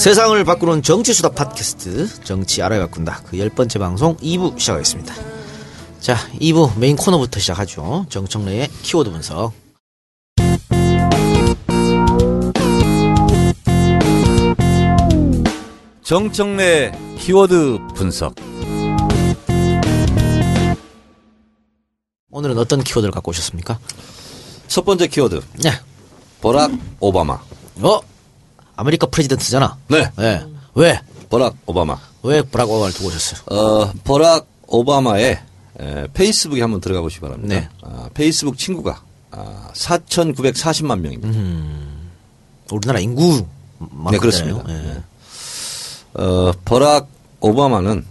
세상을 바꾸는 정치수다 팟캐스트 정치 알아야 바꾼다 그 열 번째 방송 2부 시작하겠습니다. 자 2부 메인 코너부터 시작하죠. 정청래의 키워드 분석. 정청래 키워드 분석. 오늘은 어떤 키워드를 갖고 오셨습니까? 첫 번째 키워드. 네. 버락 오바마. 어? America president잖아. 네. 네. 왜? 버락 오바마. 왜 버락 오바마를 들고 오셨어요? 어, 버락 오바마의 에, 페이스북에 한번 들어가 보시기 바랍니다. 네. 아, 페이스북 친구가 아, 4,940만 명입니다. 우리나라 인구 네, 그렇습니다. 네. 네. 어, 버락 오바마는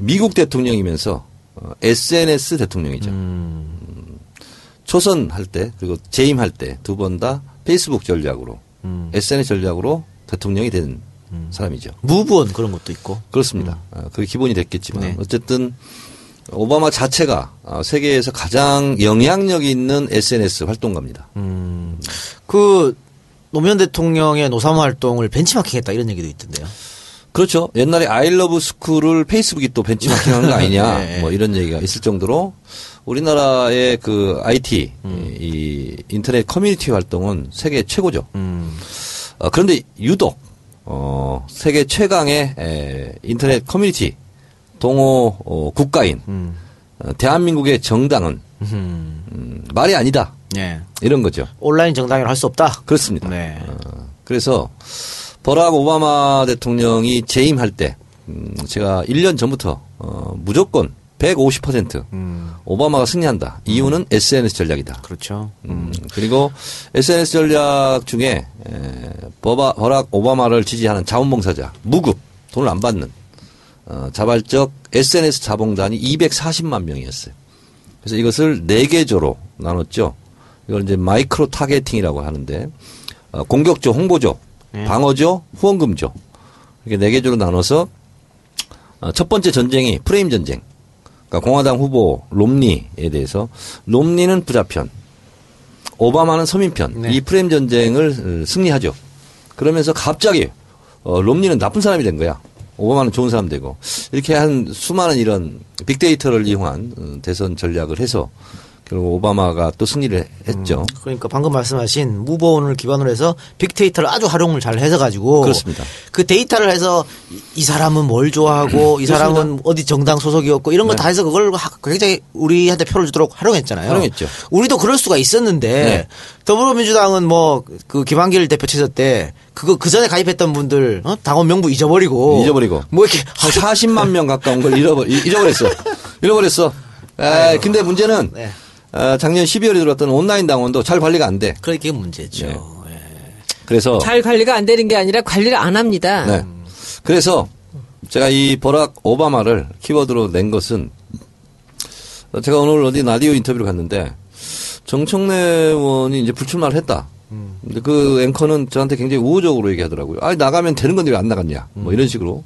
미국 대통령이면서 어, SNS 대통령이죠. 음, 초선 할 때 그리고 재임할 때 두 번 다 페이스북 전략으로 SNS 전략으로 대통령이 된 사람이죠. 무브원 그런 것도 있고. 그렇습니다. 아, 그게 기본이 됐겠지만 네. 어쨌든 오바마 자체가 아, 세계에서 가장 영향력 있는 SNS 활동가입니다. 그 노무현 대통령의 노사모 활동을 벤치마킹했다 이런 얘기도 있던데요. 그렇죠. 옛날에 아이러브 스쿨을 페이스북이 또 벤치마킹 하는 거 아니냐. 네. 뭐 이런 얘기가 있을 정도로 우리나라의 그 IT, 음. 이 인터넷 커뮤니티 활동은 세계 최고죠. 음. 어, 그런데 유독, 어, 세계 최강의 에, 인터넷 커뮤니티 동호 어, 국가인 음. 어, 대한민국의 정당은 음, 말이 아니다. 네. 이런 거죠. 온라인 정당이라 할 수 없다. 그렇습니다. 네. 어, 그래서 버락 오바마 대통령이 재임할 때 음, 제가 1년 전부터 어, 무조건 150% 음. 오바마가 승리한다. 이유는 SNS 전략이다. 그렇죠. 음, 그리고 SNS 전략 중에 에, 버바, 버락 오바마를 지지하는 자원봉사자 무급 돈을 안 받는 어, 자발적 SNS 자봉단이 240만 명이었어요. 그래서 이것을 네 개조로 나눴죠. 이걸 이제 micro targeting이라고 하는데 어, 공격조, 홍보조, 방어조, 후원금조 이렇게 네 개조로 나눠서 어, 첫 번째 전쟁이 프레임 전쟁. 그러니까 공화당 후보 롬니에 대해서 롬니는 부자편, 오바마는 서민편 네. 이 프레임 전쟁을 어, 승리하죠. 그러면서 갑자기 어, 롬니는 나쁜 사람이 된 거야. 오바마는 좋은 사람 되고 이렇게 한 수많은 이런 빅데이터를 이용한 어, 대선 전략을 해서 결국 오바마가 또 승리를 했죠. 그러니까 방금 말씀하신 무보원을 기반으로 해서 빅데이터를 아주 활용을 잘 해서 가지고 그렇습니다. 그 데이터를 해서 이- 이 사람은 뭘 좋아하고 이 사람은 어디 정당 소속이었고 이런 거 네. 다 해서 그걸 하- 굉장히 우리한테 표를 주도록 활용했잖아요. 활용했죠. 우리도 그럴 수가 있었는데 네. 더불어민주당은 뭐 그 김한길 대표 체제 때 그거 그 전에 가입했던 분들 어? 당원 명부 잊어버리고 잊어버리고. 뭐 이렇게 한 40만 명 가까운 걸 잃어버, 잃- 잃어버렸어. 잃어버렸어. 에, 근데 문제는 네. 어, 작년 12월에 들어왔던 온라인 당원도 잘 관리가 안 돼. 그게 문제죠. 네. 예. 그래서 잘 관리가 안 되는 게 아니라 관리를 안 합니다. 네. 그래서 제가 이 버락 오바마를 키워드로 낸 것은 어, 제가 오늘 어디 라디오 인터뷰를 갔는데 정청래 의원이 이제 불출마를 했다. 근데 그 앵커는 저한테 굉장히 우호적으로 얘기하더라고요. 아, 나가면 되는 건데 왜 안 나갔냐. 뭐 이런 식으로.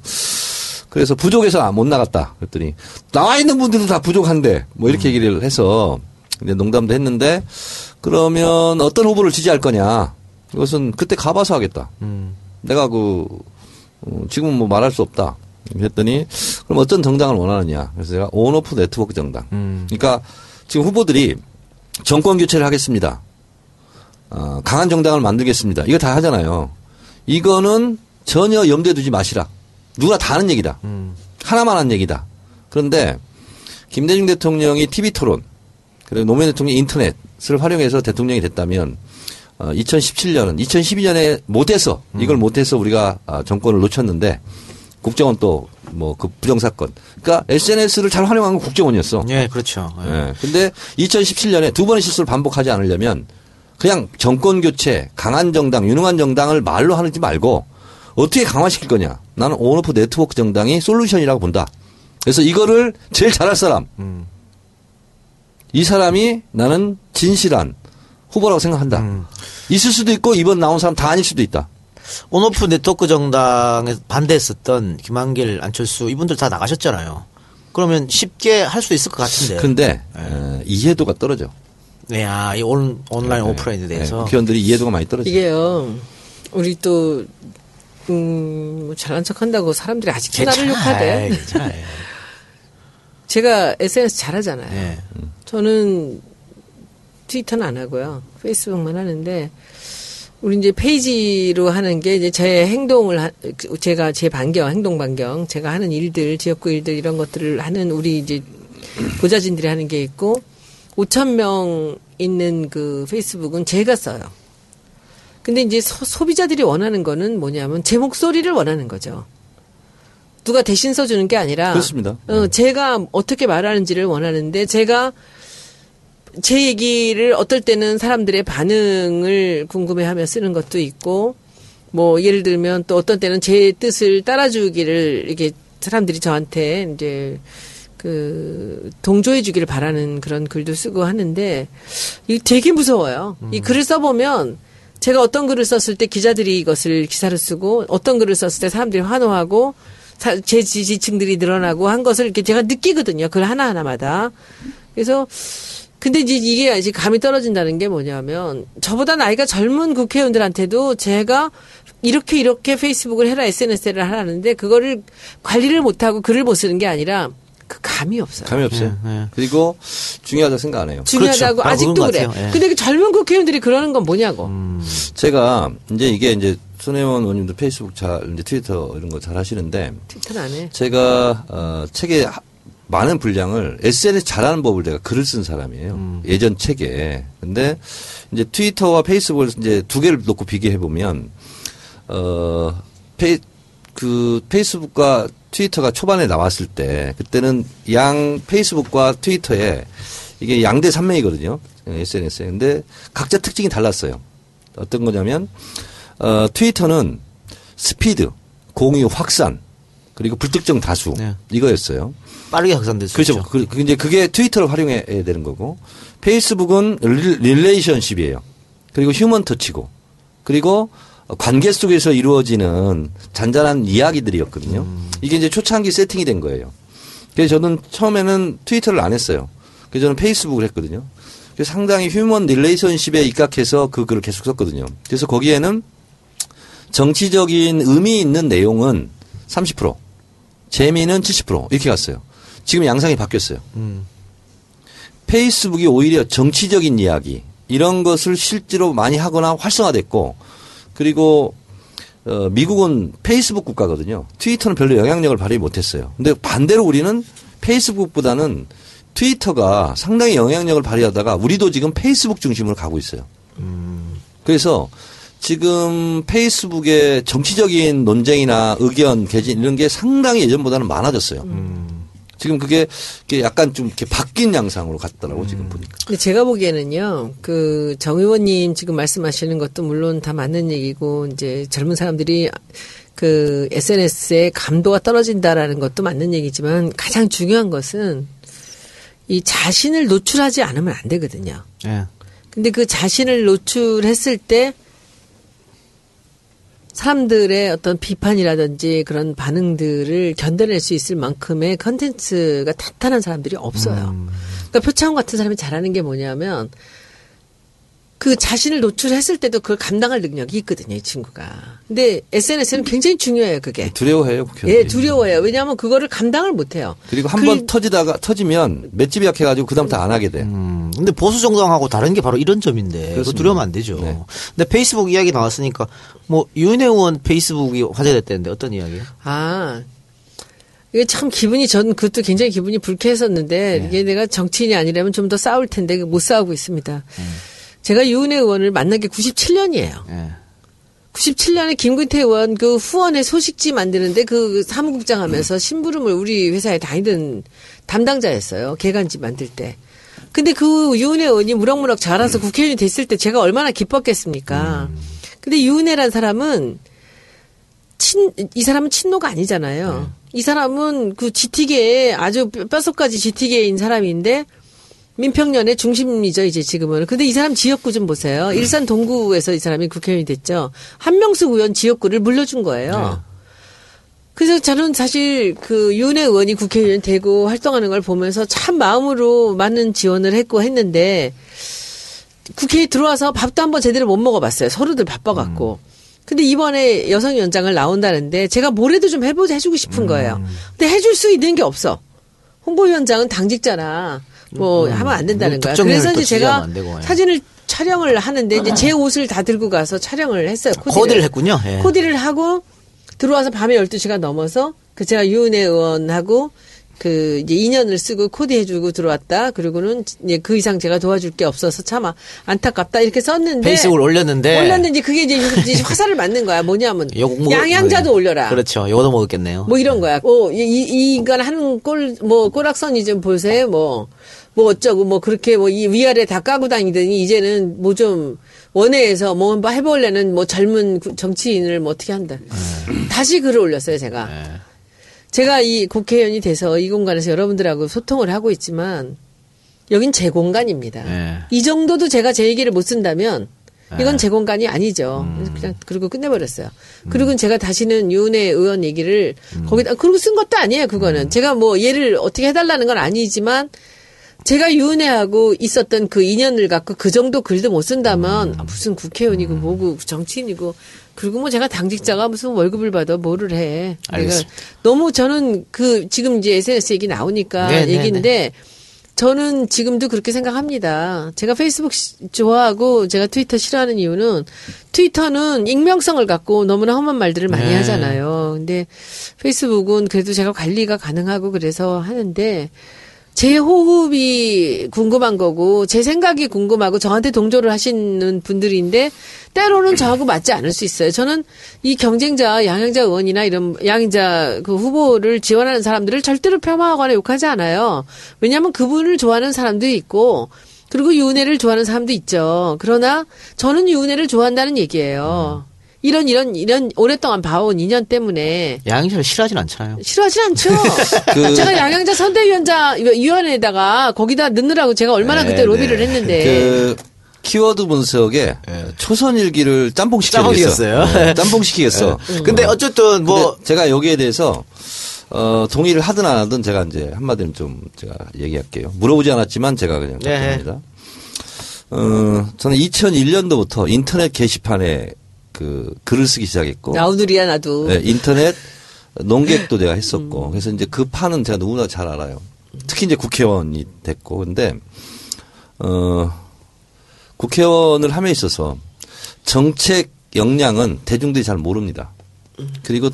그래서 부족해서 못 나갔다. 그랬더니 나와 있는 분들도 다 부족한데 뭐 이렇게 얘기를 해서 이제 농담도 했는데 그러면 어떤 후보를 지지할 거냐. 이것은 그때 가봐서 하겠다. 내가 그 어, 지금은 뭐 말할 수 없다. 그랬더니 그럼 어떤 정당을 원하느냐. 그래서 제가 온오프 네트워크 정당. 그러니까 지금 후보들이 정권 교체를 하겠습니다. 어, 강한 정당을 만들겠습니다. 이거 다 하잖아요. 이거는 전혀 염두에 두지 마시라. 누구나 다 하는 얘기다. 하나만 하는 얘기다. 그런데 김대중 대통령이 TV 토론 그리고 노무현 대통령이 인터넷을 활용해서 대통령이 됐다면 어, 2017년은 2012년에 못해서 이걸 못해서 우리가 아, 정권을 놓쳤는데 국정원 또 뭐 그 부정 사건 그러니까 SNS를 잘 활용한 건 국정원이었어. 예, 그렇죠. 예. 예. 근데 2017년에 두 번의 실수를 반복하지 않으려면 그냥 정권 교체, 강한 정당, 유능한 정당을 말로 하지 말고 어떻게 강화시킬 거냐. 나는 온오프 네트워크 정당이 솔루션이라고 본다. 그래서 이거를 제일 잘할 사람. 이 사람이 나는 진실한 후보라고 생각한다. 있을 수도 있고 이번 나온 사람 다 아닐 수도 있다. 온오프 네트워크 정당에 반대했었던 김한길, 안철수 이분들 다 나가셨잖아요. 그러면 쉽게 할 수 있을 것 같은데. 근데 에, 이해도가 떨어져. 네, 아, 이 온, 온라인 네, 오프라인에 네, 대해서. 국회의원들이 이해도가 많이 떨어져. 이게요, 우리 또 음, 뭐 잘난 척 한다고 사람들이 아직도 나를 욕하대. 제가 SNS 잘하잖아요. 네. 저는 트위터는 안 하고요. 페이스북만 하는데, 우리 이제 페이지로 하는 게 이제 제 행동을, 하- 그 제가 제 반경, 행동 반경, 제가 하는 일들, 지역구 일들 이런 것들을 하는 우리 이제 보좌진들이 하는 게 있고, 5,000명 있는 그 페이스북은 제가 써요. 근데 이제 소, 비자들이 원하는 거는 뭐냐면 제 목소리를 원하는 거죠. 누가 대신 써주는 게 아니라. 그렇습니다. 어, 제가 어떻게 말하는지를 원하는데 제가 제 얘기를 어떨 때는 사람들의 반응을 궁금해하며 쓰는 것도 있고 뭐 예를 들면 또 어떤 때는 제 뜻을 따라주기를 이게 사람들이 저한테 이제 그 동조해 주기를 바라는 그런 글도 쓰고 하는데 이 되게 무서워요. 이 글을 써 보면 제가 어떤 글을 썼을 때 기자들이 이것을 기사로 쓰고 어떤 글을 썼을 때 사람들이 환호하고 사- 제 지지층들이 늘어나고 한 것을 이렇게 제가 느끼거든요. 글 하나하나마다. 그래서 근데 이제 이게 이제 감이 떨어진다는 게 뭐냐면 저보다 나이가 젊은 국회의원들한테도 제가 이렇게 이렇게 페이스북을 해라 SNS를 하라는데 그거를 관리를 못하고 글을 못 쓰는 게 아니라 그 감이 없어요. 감이 없어요. 네, 네. 그리고 중요하다 생각 안 해요. 중요하다고 그렇죠. 아직도 그래. 예. 근데 그 젊은 국회의원들이 그러는 건 뭐냐고. 제가 이제 이게 이제 손혜원 의원님도 페이스북 잘 이제 트위터 이런 거 잘 하시는데 트위터는 안 해. 제가 어, 책에 하- 많은 분량을 SNS 잘하는 법을 제가 글을 쓴 사람이에요. 예전 책에. 근데 이제 트위터와 페이스북을 이제 두 개를 놓고 비교해 보면 어 페이 그 페이스북과 트위터가 초반에 나왔을 때 그때는 양 페이스북과 트위터에 이게 양대 산맥이거든요. SNS에. 근데 각자 특징이 달랐어요. 어떤 거냐면 어 트위터는 스피드, 공유 확산, 그리고 불특정 다수 네. 이거였어요. 빠르게 확산될 수 그렇죠. 그, 그 이제 그게 트위터를 활용해야 되는 거고 페이스북은 re- relationship이에요. 그리고 human touch고 그리고 관계 속에서 이루어지는 잔잔한 이야기들이었거든요. 이게 이제 초창기 세팅이 된 거예요. 그래서 저는 처음에는 트위터를 안 했어요. 그래서 저는 페이스북을 했거든요. 그래서 상당히 human relationship에 입각해서 그 글을 계속 썼거든요. 그래서 거기에는 정치적인 의미 있는 내용은 30%, 재미는 70% 이렇게 갔어요. 지금 양상이 바뀌었어요. 음. 페이스북이 오히려 정치적인 이야기 이런 것을 실제로 많이 하거나 활성화됐고 그리고 어, 미국은 페이스북 국가거든요. 트위터는 별로 영향력을 발휘 못했어요. 근데 반대로 우리는 페이스북보다는 트위터가 상당히 영향력을 발휘하다가 우리도 지금 페이스북 중심으로 가고 있어요. 그래서 지금 페이스북의 정치적인 논쟁이나 의견 개진 이런 게 상당히 예전보다는 많아졌어요. 지금 그게 약간 좀 이렇게 바뀐 양상으로 갔더라고 지금 보니까. 근데 제가 보기에는요, 그, 정 의원님 지금 말씀하시는 것도 물론 다 맞는 얘기고, 이제 젊은 사람들이 그 SNS에 감도가 떨어진다라는 것도 맞는 얘기지만 가장 중요한 것은 이 자신을 노출하지 않으면 안 되거든요. 예. 근데 그 자신을 노출했을 때 사람들의 어떤 비판이라든지 그런 반응들을 견뎌낼 수 있을 만큼의 컨텐츠가 탄탄한 사람들이 없어요. 그러니까 표창원 같은 사람이 잘하는 게 뭐냐면 그 자신을 노출했을 때도 그걸 감당할 능력이 있거든요, 이 친구가. 근데 SNS는 굉장히 중요해요, 그게. 두려워해요 국회의원들이. 예, 두려워요. 왜냐하면 그거를 감당을 못 해요. 그리고 한 번 터지다가 터지면 맷집이 약해가지고 그다음부터 안 하게 돼. 음, 근데 보수 정당하고 다른 게 바로 이런 점인데 그거. 두려우면 안 되죠. 네. 근데 페이스북 이야기 나왔으니까 뭐 윤혜 의원 페이스북이 화제됐다는데 어떤 이야기예요? 아, 이게 참 기분이 전 그것도 굉장히 기분이 불쾌했었는데 네. 이게 내가 정치인이 아니라면 좀 더 싸울 텐데 못 싸우고 있습니다. 네. 제가 유은혜 의원을 만난 게 97년이에요. 예. 97년에 김근태 의원 그 후원의 소식지 만드는데 그 사무국장 하면서 심부름을 우리 회사에 다니던 담당자였어요. 개간지 만들 때. 근데 그 유은혜 의원이 무럭무럭 자라서 국회의원이 됐을 때 제가 얼마나 기뻤겠습니까. 근데 유은혜란 사람은 친, 이 사람은 친노가 아니잖아요. 이 사람은 그 GT계에 아주 뼛속까지 GT계인 사람인데 민평년의 중심이죠, 이제 지금은. 근데 이 사람 지역구 좀 보세요. 일산 동구에서 이 사람이 국회의원이 됐죠. 한명숙 의원 지역구를 물려준 거예요. 그래서 저는 사실 그 윤혜 의원이 국회의원 되고 활동하는 걸 보면서 참 마음으로 많은 지원을 했고 했는데 국회에 들어와서 밥도 한번 제대로 못 먹어봤어요. 서로들 바빠갖고. 근데 이번에 여성위원장을 나온다는데 제가 뭐래도 좀 해보자 해주고 싶은 거예요. 근데 해줄 수 있는 게 없어. 홍보위원장은 당직자나 뭐 하면 안 된다는 뭐 거야. 그래서 또 이제 제가 예. 사진을 촬영을 하는데 이제 제 옷을 다 들고 가서 촬영을 했어요. 코디를, 코디를 했군요. 예. 코디를 하고 들어와서 밤에 12시가 넘어서 그 제가 유은혜 의원하고 그 이제 인연을 쓰고 코디해주고 들어왔다. 그리고는 이제 그 이상 제가 도와줄 게 없어서 참 안타깝다 이렇게 썼는데 페이스북을 올렸는데 올렸는지 그게 이제, 이제 화살을 맞는 거야. 뭐냐면 욕 먹- 양양자도 뭐, 올려라. 그렇죠. 요거도 먹었겠네요. 뭐 이런 거야. 어, 이, 이, 이 인간 하는 꼴, 뭐, 꼬락선이 좀 보세요. 뭐, 뭐 어쩌고, 뭐 그렇게 뭐 이 위아래 다 까고 다니더니 이제는 뭐 좀 원외에서 뭐 한번 해볼래는 뭐 젊은 구- 정치인을 뭐 어떻게 한다. 다시 글을 올렸어요, 제가. 네. 제가 이 국회의원이 돼서 이 공간에서 여러분들하고 소통을 하고 있지만 여긴 제 공간입니다. 네. 이 정도도 제가 제 얘기를 못 쓴다면 이건 네. 제 공간이 아니죠. 음. 그냥 그리고 끝내버렸어요. 그리고 제가 다시는 유은혜 의원 얘기를 거기다 그리고 쓴 것도 아니에요. 그거는 음. 제가 뭐 얘를 어떻게 해달라는 건 아니지만 제가 유은혜하고 있었던 그 인연을 갖고 그 정도 글도 못 쓴다면 음. 아, 무슨 국회의원이고 뭐고 정치인이고 그리고 뭐 제가 당직자가 무슨 월급을 받아 뭐를 해. 내가 알겠습니다. 너무 저는 그 지금 이제 SNS 얘기 나오니까 네, 네, 얘기인데 저는 지금도 그렇게 생각합니다. 제가 페이스북 시- 좋아하고 제가 트위터 싫어하는 이유는 트위터는 익명성을 갖고 너무나 험한 말들을 많이 네. 하잖아요. 근데 페이스북은 그래도 제가 관리가 가능하고 그래서 하는데 제 호흡이 궁금한 거고 제 생각이 궁금하고 저한테 동조를 하시는 분들인데 때로는 저하고 맞지 않을 수 있어요. 저는 이 경쟁자 양양자 의원이나 이런 양양자 그 후보를 지원하는 사람들을 절대로 폄하하거나 욕하지 않아요. 왜냐하면 그분을 좋아하는 사람도 있고 그리고 유은혜를 좋아하는 사람도 있죠. 그러나 저는 유은혜를 좋아한다는 얘기예요. 이런 이런 이런 오랫동안 봐온 인연 때문에 양희철 싫어하진 않잖아요. 싫어하진 않죠. 그- 제가 양양자 선대위원장 위원회에다가 거기다 넣느라고 제가 얼마나 네, 그때 로비를 네. 했는데 그 키워드 분석에 초선일기를 짬뽕 시키겠어. 짬뽕이었어요. 짬뽕 시키겠어. 근데 어쨌든 뭐 근데 제가 여기에 대해서 어, 동의를 하든 안 하든 제가 이제 한마디로 좀 제가 얘기할게요. 물어보지 않았지만 제가 그냥 네. 답변합니다. 어, 저는 2001년도부터 인터넷 게시판에 그 글을 쓰기 시작했고 나오누리야 나도. 네, 인터넷 농객도 내가 했었고 그래서 이제 그 판은 제가 누구나 잘 알아요. 특히 이제 국회의원이 됐고 근데 어 국회의원을 함에 있어서 정책 역량은 대중들이 잘 모릅니다. 그리고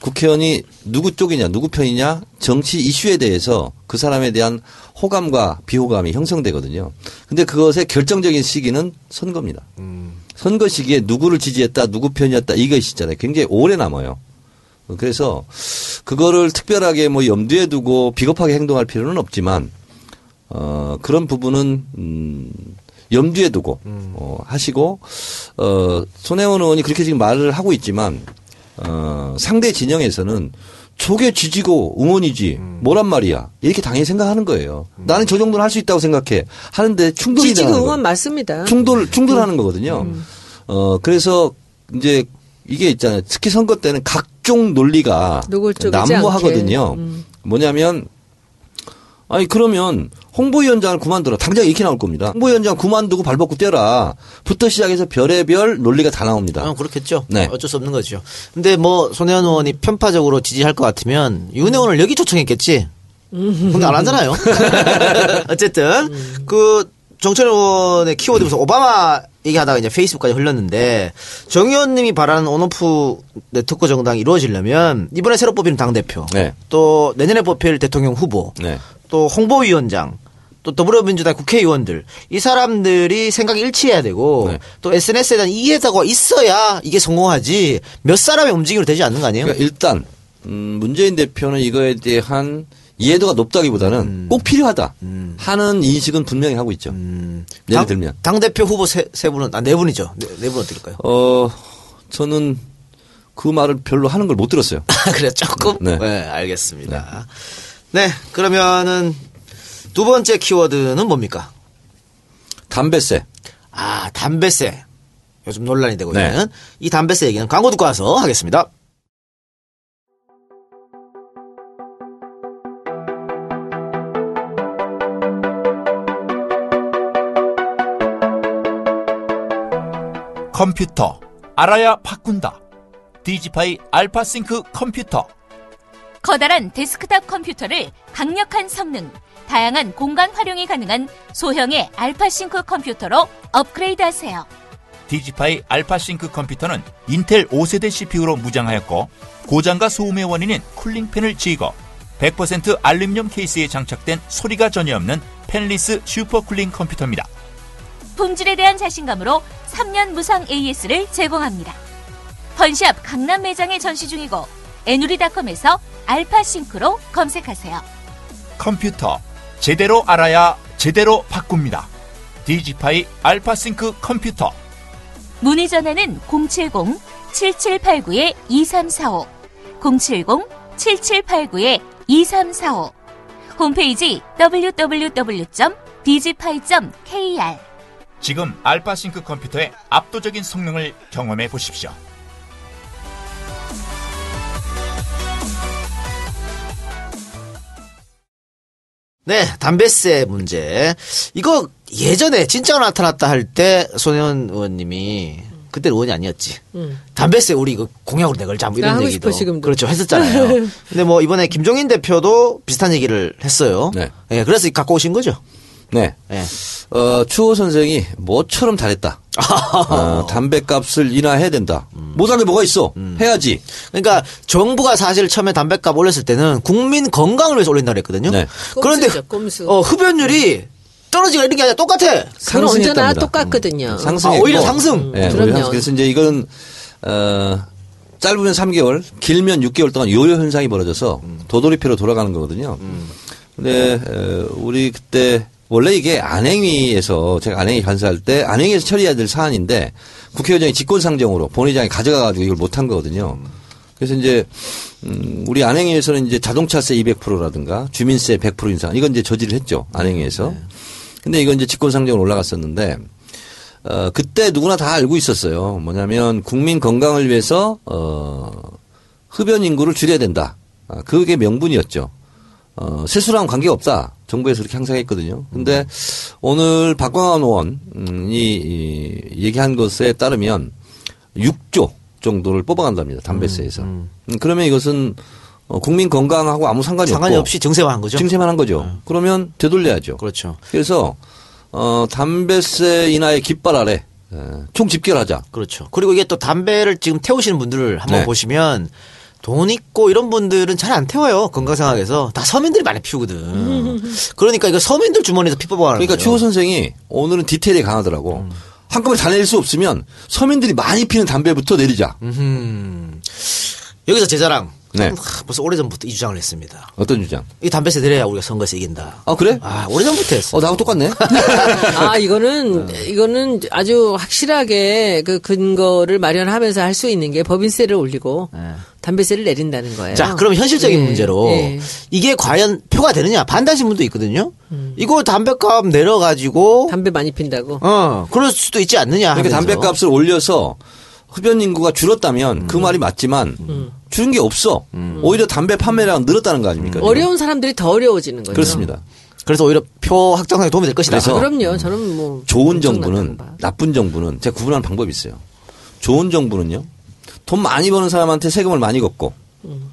국회의원이 누구 쪽이냐, 누구 편이냐, 정치 이슈에 대해서 그 사람에 대한 호감과 비호감이 형성되거든요. 근데 그것의 결정적인 시기는 선거입니다. 선거 시기에 누구를 지지했다, 누구 편이었다, 이것이 있잖아요. 굉장히 오래 남아요. 그래서 그거를 특별하게 뭐 염두에 두고 비겁하게 행동할 필요는 없지만 어 그런 부분은 음 염두에 두고 어 하시고 어 손혜원 의원이 그렇게 지금 말을 하고 있지만 어 상대 진영에서는 저게 지지고 응원이지 뭐란 말이야 이렇게 당연히 생각하는 거예요. 나는 저 정도는 할 수 있다고 생각해 하는데 충돌이 지지고 응원 거예요. 맞습니다. 충돌 충돌하는 거거든요. 어 그래서 이제 이게 있잖아요. 특히 선거 때는 각종 논리가 난무하거든요. 않게. 음. 뭐냐면 아니 그러면 홍보위원장을 그만둬라. 당장 이렇게 나올 겁니다. 홍보위원장 그만두고 발벗고 뛰어라. 부터 시작해서 별의별 논리가 다 나옵니다. 아, 그렇겠죠. 네. 어쩔 수 없는 거죠. 근데 뭐 손혜원 의원이 편파적으로 지지할 것 같으면 윤 의원을 여기 초청했겠지. 근데 안 하잖아요. 어쨌든 그 정철 의원의 키워드에서 오바마 얘기하다가 이제 페이스북까지 흘렀는데 정 의원님이 바라는 온오프 네트워크 정당이 이루어지려면 이번에 새로 뽑히는 당 대표, 네. 또 내년에 뽑힐 대통령 후보, 네. 또 홍보위원장, 또 더불어민주당 국회의원들 이 사람들이 생각이 일치해야 되고 네. 또 SNS에 대한 이해도가 있어야 이게 성공하지 몇 사람의 움직임으로 되지 않는 거 아니에요? 그러니까 일단 음, 문재인 대표는 이거에 대한 이해도가 높다기보다는 꼭 필요하다 하는 인식은 분명히 하고 있죠. 예를 당, 들면 당 대표 후보 세, 세 분은 아 네 분이죠. 네, 네 분은 어떨까요? 어 저는 그 말을 별로 하는 걸 못 들었어요. 그래 조금. 네. 네. 알겠습니다. 네. 그러면은 두 번째 키워드는 뭡니까? 담배세. 아 담배세. 요즘 논란이 되고 네. 있는 이 담배세 얘기는 광고 듣고 와서 하겠습니다. 컴퓨터, 알아야 바꾼다. 디지파이 알파싱크 컴퓨터. 커다란 데스크탑 컴퓨터를 강력한 성능, 다양한 공간 활용이 가능한 소형의 알파싱크 컴퓨터로 업그레이드 하세요. 디지파이 알파싱크 컴퓨터는 인텔 5세대 CPU로 무장하였고 고장과 소음의 원인인 cooling fan을 제거, 100% 알루미늄 케이스에 장착된 소리가 전혀 없는 fanless super cooling 컴퓨터입니다. 품질에 대한 자신감으로 3년 무상 AS를 제공합니다. 헌샵 강남 매장에 전시 중이고 에누리닷컴에서 알파싱크로 검색하세요. 컴퓨터 제대로 알아야 제대로 바꿉니다. 디지파이 알파싱크 컴퓨터 문의 전화는 070-7789-2345, 070-7789-2345, 홈페이지 www.dgpi.kr 지금 알파싱크 컴퓨터의 압도적인 성능을 경험해 보십시오. 네, 담배세 문제. 이거 예전에 진짜가 나타났다 할 때 손혜원 의원님이 그때 의원이 아니었지. 담배세 우리 이거 공약으로 내걸자 뭐나 이런 하고 얘기도 싶어. 그렇죠 했었잖아요. 근데 뭐 이번에 김종인 대표도 비슷한 얘기를 했어요. 네. 예, 그래서 갖고 오신 거죠. 네. 예. 어, 추호 선생이 뭐처럼 잘했다. 어, 담배값을 인하해야 된다. 못한 게 뭐가 있어? 해야지. 그러니까 정부가 사실 처음에 담배값 올렸을 때는 국민 건강을 위해서 올린다 그랬거든요. 네. 그런데 꼼수. 어, 흡연율이 떨어지가 이런 게 아니라 똑같아. 그건 언제나 상승했답니다. 똑같거든요. 상승. 아, 오히려 상승. 예, 그럼요. 오히려 상승. 그래서 이제 이건 어, 짧으면 3개월, 길면 6개월 동안 요요 현상이 벌어져서 도돌이표로 돌아가는 거거든요. 근데 어, 우리 그때 원래 이게 안행위에서 제가 안행위 간사할 때 안행위에서 처리해야 될 사안인데 국회의장이 직권상정으로 본회의장이 가져가가지고 이걸 못한 거거든요. 그래서 이제 음, 우리 안행위에서는 이제 자동차세 200%라든가 주민세 100% 인상 이건 이제 저지를 했죠 안행위에서. 근데 이건 이제 직권상정으로 올라갔었는데 어, 그때 누구나 다 알고 있었어요. 뭐냐면 국민 건강을 위해서 어, 흡연 인구를 줄여야 된다. 아, 그게 명분이었죠. 어, 세수랑 관계가 없다. 정부에서 그렇게 항상 했거든요. 근데 오늘 박광환 의원이 이 얘기한 것에 따르면 6조 정도를 뽑아간답니다. 담배세에서. 음, 그러면 이것은 어, 국민 건강하고 아무 상관이, 상관이 없고 없이 증세화한 거죠. 증세만 한 거죠. 그러면 되돌려야죠. 그렇죠. 그래서 어, 담배세 인하의 깃발 아래 에, 총 집결하자. 그렇죠. 그리고 이게 또 담배를 지금 태우시는 분들을 한번 네. 보시면 돈 있고 이런 분들은 잘 안 태워요. 건강 생각에서 다 서민들이 많이 피우거든. 그러니까 이거 서민들 주머니에서 피 뽑아가는 그러니까 거예요. 추호 선생이 오늘은 디테일이 강하더라고. 한꺼번에 다 내릴 수 없으면 서민들이 많이 피는 담배부터 내리자. 음. 여기서 제 자랑. 네. 벌써 오래전부터 이 주장을 했습니다. 어떤 주장? 이 담배세 내려야 우리가 선거에서 이긴다. 아 그래? 아, 오래전부터 했어. 어 나하고 똑같네. 아, 이거는, 이거는 아주 확실하게 그 근거를 마련하면서 할 수 있는 게 법인세를 올리고 담배세를 내린다는 거예요. 자, 그럼 현실적인 예, 문제로 예. 이게 과연 표가 되느냐 반대하시는 분도 있거든요. 이거 담배값 내려가지고 담배 많이 핀다고. 어 그럴 수도 있지 않느냐. 그러니까 하면서. 담배값을 올려서 흡연 인구가 줄었다면 그 말이 맞지만 줄은 게 없어. 오히려 담배 판매량은 늘었다는 거 아닙니까? 지금? 어려운 사람들이 더 어려워지는 거죠. 그렇습니다. 그래서 오히려 표 확정상에 도움이 될 것이다. 그래서 그럼요. 저는 뭐 좋은 정부는 바. 나쁜 정부는 제가 구분하는 방법이 있어요. 좋은 정부는요. 돈 많이 버는 사람한테 세금을 많이 걷고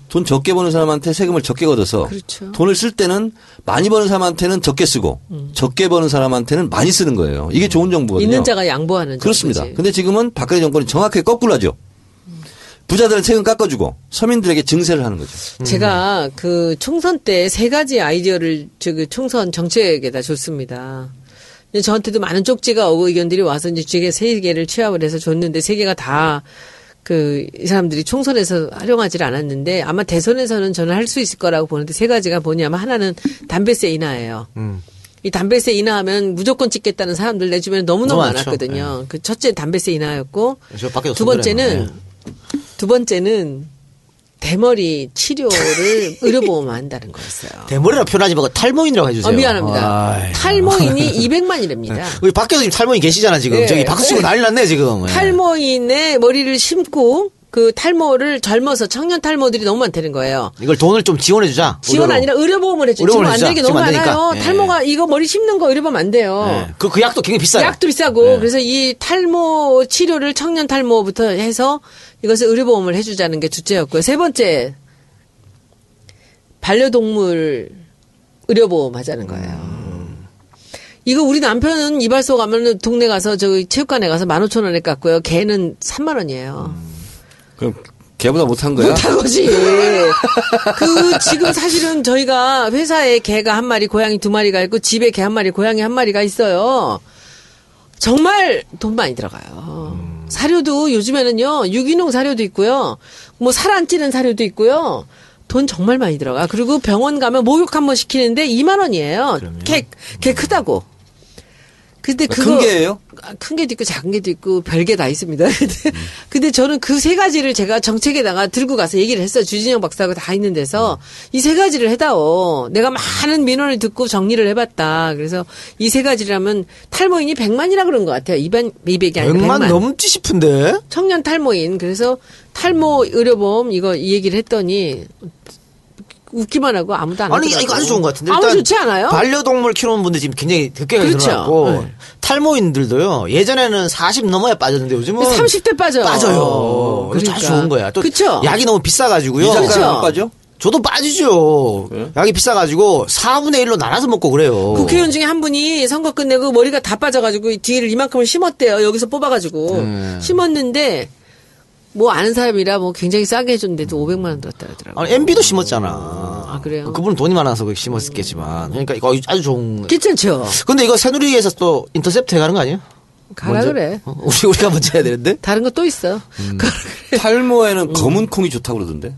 돈 적게 버는 사람한테 세금을 적게 걷어서 그렇죠. 돈을 쓸 때는 많이 버는 사람한테는 적게 쓰고 적게 버는 사람한테는 많이 쓰는 거예요. 이게 좋은 정부거든요. 있는 자가 양보하는 그렇습니다. 정부지. 근데 지금은 박근혜 정권이 정확하게 거꾸로 하죠. 부자들은 세금 깎아주고 서민들에게 증세를 하는 거죠. 제가 그 총선 때 세 가지 아이디어를 저그 총선 정책에다 줬습니다. 저한테도 많은 쪽지가 오고 의견들이 와서 이제 제게 세 개를 취합을 해서 줬는데 세 개가 다 그 이 사람들이 총선에서 활용하지 않았는데 아마 대선에서는 저는 할 수 있을 거라고 보는데 세 가지가 뭐냐면 하나는 담배세 인하예요. 이 담배세 인하하면 무조건 찍겠다는 사람들 내 주변에 너무너무. 많았거든요. 그 첫째 담배세 인하였고 두. 번째는 네. 두 번째는 대머리 치료를 의료보험 한다는 거였어요. 대머리라 표현하지 말고 탈모인이라고 해주세요. 어, 미안합니다. 아이. 탈모인이 200만이랍니다. 우리 밖에서 지금 탈모인 계시잖아 지금. 예. 저기 박수 치고 난리 났네 지금. 예. 탈모인의 머리를 심고 그그 탈모를 젊어서 청년 탈모들이 너무 많다는 거예요. 이걸 돈을 좀 지원해주자. 지원 의료로. 아니라 의료보험을 해줘. 지금 안 해주자. 되는 게 지금 너무. 많아요. 예. 탈모가 이거 머리 심는 거 의료보험 안 돼요. 예. 그, 그 약도 굉장히 비싸요. 약도 비싸고 네. 그래서 이 탈모 치료를 청년 탈모부터 해서 이것을 의료보험을 해주자는 게 둘째였고요. 세 번째 반려동물 의료보험 하자는 거예요. 이거 우리 남편은 이발소 가면은 동네 가서 저기 체육관에 가서 만 오천 원에 깎고요. 개는 3만 원이에요. 그럼 걔보다 못한 거야? 못한 거지. 그 지금 사실은 저희가 회사에 개가 한 마리, 고양이 두 마리가 있고 집에 개 한 마리, 고양이 한 마리가 있어요. 정말 돈 많이 들어가요. 사료도 요즘에는요 유기농 사료도 있고요, 뭐 살 안 찌는 사료도 있고요. 돈 정말 많이 들어가. 그리고 병원 가면 목욕 한 번 시키는데 2만 원이에요. 개, 개 크다고. 근데 그거 큰 개예요? 아, 큰 게도 있고 작은 게도 있고 별게 다 있습니다. 근데, 근데 저는 그 세 가지를 제가 정책에다가 들고 가서 얘기를 했어요. 주진영 박사하고 다 있는 데서 이세 가지를 해다오. 내가 많은 민원을 듣고 정리를 해봤다. 그래서 이 세 가지라면 탈모인이 100만이라 그런 것 같아요. 200, 200이 아니라 100만 100만. 넘지 싶은데? 청년 탈모인. 그래서 탈모 의료보험 이거 이 얘기를 했더니 웃기만 하고 아무도 안 아니. 이거 아주 좋은 것 같은데. 아무 좋지 않아요? 반려동물 키우는 분들 지금 굉장히 급격하게 그렇죠. 늘어났고, 네. 탈모인들도요, 예전에는 40 넘어야 빠졌는데 요즘은. 30대 빠져요. 빠져요. 이거 아주 좋은 거야. 또 그쵸? 약이 너무 비싸가지고요. 안 빠져? 저도 빠지죠. 그래요? 약이 비싸가지고 4분의 1로 나눠서 먹고 그래요. 국회의원 중에 한 분이 선거 끝내고 머리가 다 빠져가지고 뒤를 이만큼을 심었대요. 여기서 뽑아가지고 음. 심었는데 뭐 아는 사람이라 뭐 굉장히 싸게 해줬는데도 500만 원 들었다 그러더라고요. 아니, MB도 심었잖아. 아, 그래요? 그분은 돈이 많아서 그렇게 심었겠지만. 그러니까 이거 아주 좋은. 괜찮죠? 근데 이거 새누리에서 또 인터셉트 해가는 거 아니에요? 가라 먼저? 그래. 어, 우리, 우리가 먼저 해야 되는데? 다른 거 또 있어. 음. 가라 그래. 탈모에는 검은 콩이 좋다고 그러던데.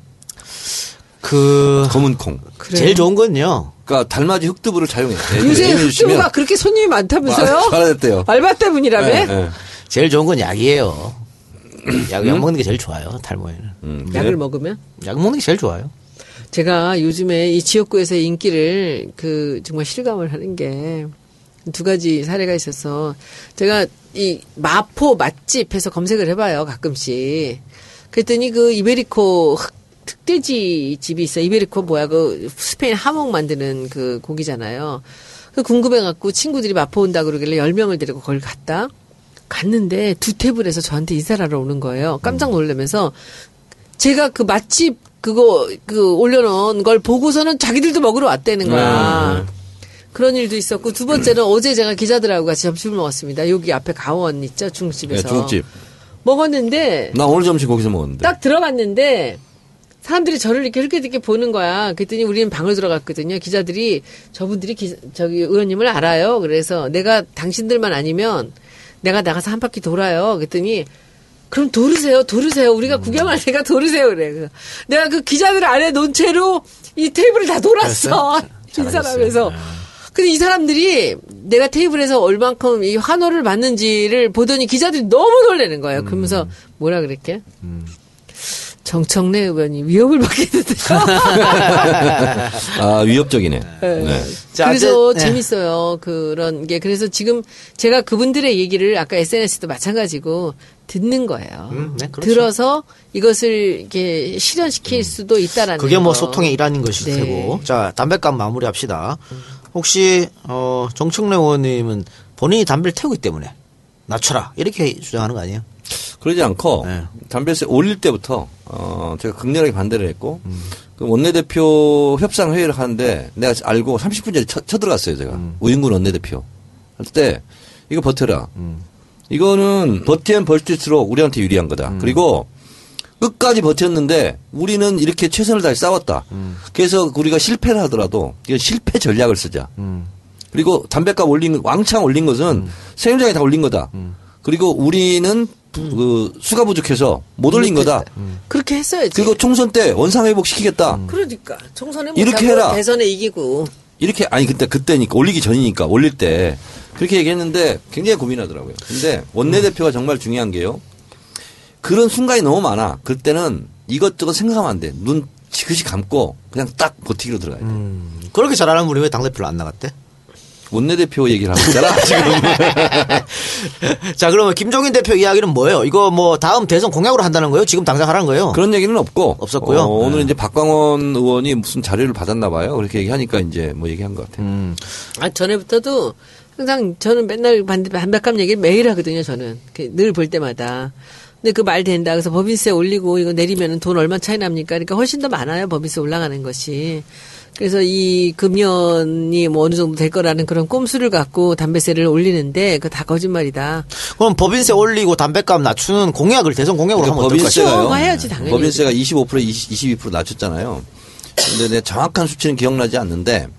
그, 검은 콩. 그래요? 제일 좋은 건요. 그러니까 달맞이 흑두부를 차용해. 요새 흑두부가 그렇게 손님이 많다면서요? 잘했대요. 알바 때문이라며? 네, 네. 제일 좋은 건 약이에요. 약, 약 먹는 게 제일 좋아요, 탈모에는. 음, 약을? 먹으면? 약 먹는 게 제일 좋아요. 제가 요즘에 이 지역구에서의 인기를 그 정말 실감을 하는 게 두 가지 사례가 있어서 제가 이 마포 맛집해서 검색을 해봐요 가끔씩 그랬더니 그 이베리코 흑- 흑돼지 집이 있어 이베리코 뭐야 그 스페인 하몽 만드는 그 고기잖아요 그 궁금해갖고 친구들이 마포 온다 그러길래 열 명을 데리고 거길 갔다 갔는데 두 테이블에서 저한테 하러 오는 거예요 깜짝 놀라면서 제가 그 맛집 그거 그 올려놓은 걸 보고서는 자기들도 먹으러 왔다는 거야. 네, 그런 일도 있었고 두 번째는 어제 제가 기자들하고 같이 점심을 먹었습니다. 여기 앞에 가원 있죠 네, 중국집에서 중국집. 먹었는데 나 오늘 점심 거기서 먹었는데. 딱 들어갔는데 사람들이 저를 이렇게 흘끗흘끗 보는 거야. 그랬더니 우리는 방을 들어갔거든요. 기자들이 저분들이 기- 저기 의원님을 알아요. 그래서 내가 당신들만 아니면 내가 나가서 한 바퀴 돌아요. 그랬더니 그럼 도르세요, 도르세요. 우리가 음. 구경할 테니까 도르세요. 그래. 그래서 내가 그 기자들 안에 놓은 채로 이 테이블을 다 돌았어. 인사하면서. 근데 이 사람들이 내가 테이블에서 얼만큼 이 환호를 받는지를 보더니 기자들이 너무 놀라는 거예요. 그러면서 음. 뭐라 그랬게? 정청래 의원이 위협을 받겠는데요. 아, 위협적이네. 네. 자, 그래서 네. 재밌어요. 그런 게. 그래서 지금 제가 그분들의 얘기를 아까 SNS도 마찬가지고 듣는 거예요. 음, 네, 그렇죠. 들어서 이것을 이렇게 실현시킬 수도 있다라는 그게 뭐 거. 소통의 일환인 것일 네. 테고. 자, 담배값 마무리합시다. 혹시, 어, 정청래 의원님은 본인이 담배를 태우기 때문에 낮춰라. 이렇게 주장하는 거 아니에요? 그러지 않고 네. 담배세 올릴 때부터 어 제가 극렬하게 반대를 했고 그 원내대표 협상 회의를 하는데 내가 알고 30분 전에 쳐, 쳐들어갔어요 제가. 우인군 원내대표. 할 때 이거 버텨라. 이거는 버티면 버틸수록 우리한테 유리한 거다. 그리고 끝까지 버텼는데 우리는 이렇게 최선을 다해 싸웠다. 그래서 우리가 실패를 하더라도 이건 실패 전략을 쓰자. 그리고 담배값 올린 거- 왕창 올린 것은 세금장에 다 올린 거다. 그리고 우리는 부- 그 수가 부족해서 못 올린 거다. 그렇게 했어야지. 그리고 총선 때 원상 회복 시키겠다. 그러니까 총선에 이렇게 못하고 해라. 대선에 이기고 이렇게 아니 근데 그때니까 올리기 전이니까 올릴 때 그렇게 얘기했는데 굉장히 고민하더라고요. 근데 원내 대표가 정말 중요한 게요. 그런 순간이 너무 많아. 그때는 이것저것 생각하면 안 돼. 눈 지그시 감고 그냥 딱 버티기로 들어가야 돼. 그렇게 잘하는 분이 왜 당대표로 안 나갔대? 원내대표 얘기를 하고 있잖아, 지금. 자, 그러면 김종인 대표 이야기는 뭐예요? 이거 뭐 다음 대선 공약으로 한다는 거예요? 지금 당장 하라는 거예요? 그런 얘기는 없고. 없었고요. 어, 오늘 네. 이제 박광원 의원이 무슨 자료를 받았나 봐요. 그렇게 얘기하니까 이제 뭐 얘기한 것 같아요. 음. 아, 전에부터도 항상 저는 맨날 반- 반박감 얘기를 매일 하거든요, 저는. 늘 볼 때마다. 근데 그 말 된다. 그래서 법인세 올리고 이거 내리면 돈 얼마 차이 납니까? 그러니까 훨씬 더 많아요, 법인세 올라가는 것이. 그래서 이 금연이 뭐 어느 정도 될 거라는 그런 꼼수를 갖고 담배세를 올리는데 그거 다 거짓말이다. 그럼 법인세 올리고 담배값 낮추는 공약을 대선 공약으로 그러니까 하면? 법인세가요. 그거 해야지, 당연히. 법인세가 25% 20, 22% 낮췄잖아요. 근데 내 정확한 수치는 기억나지 않는데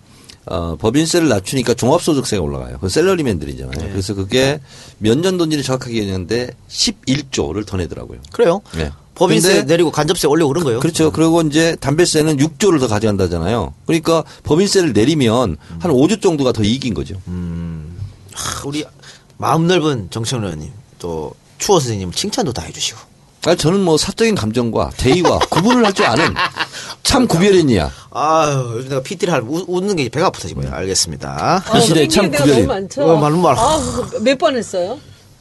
어, 법인세를 낮추니까 종합소득세가 올라가요. 그 셀러리맨들이잖아요. 네. 그래서 그게 몇 년도인지를 정확하게 얘기했는데 11조를 더 내더라고요. 그래요. 네. 법인세 내리고 간접세 올리고 그런 거예요. 그렇죠. 그리고 이제 담배세는 6조를 더 가져간다잖아요. 그러니까 법인세를 내리면 한 5조 정도가 더 이익인 거죠. 하, 우리 마음 넓은 정청 의원님 또 추호 선생님 칭찬도 다 해주시고. 아니, 저는 뭐 사적인 감정과 대의와 구분을 할 줄 아는 참 구별인이야. 아유, 요즘 내가 PT를 하면 우- 웃는 게 배가 아프다 지금. 알겠습니다. 이 시대에 참 많죠. 어, 말은 말. 몇번 했어요?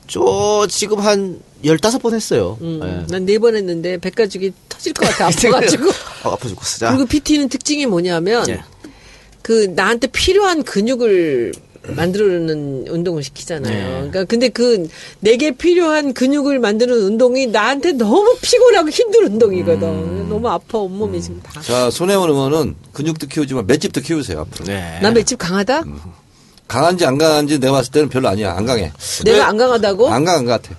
저 지금 한 15번 했어요. 음, 예. 난네 번 했는데 배가죽이 터질 것 같아 아파가지고. 어, 아파 죽겠어. 자. 그리고 PT는 특징이 뭐냐면 예. 그 나한테 필요한 근육을 만들어내는 운동을 시키잖아요. 네. 그러니까 근데 그 내게 필요한 근육을 만드는 운동이 나한테 너무 피곤하고 힘든 운동이거든. 음. 너무 아파 온몸이 지금 다. 자, 손혜원 의원은 근육도 키우지만 맷집도 키우세요, 앞으로. 네. 난 맷집 강하다? 강한지 안 강한지 내가 봤을 때는 별로 아니야. 안 강해. 내가 안 강하다고? 안 강한 것 같아.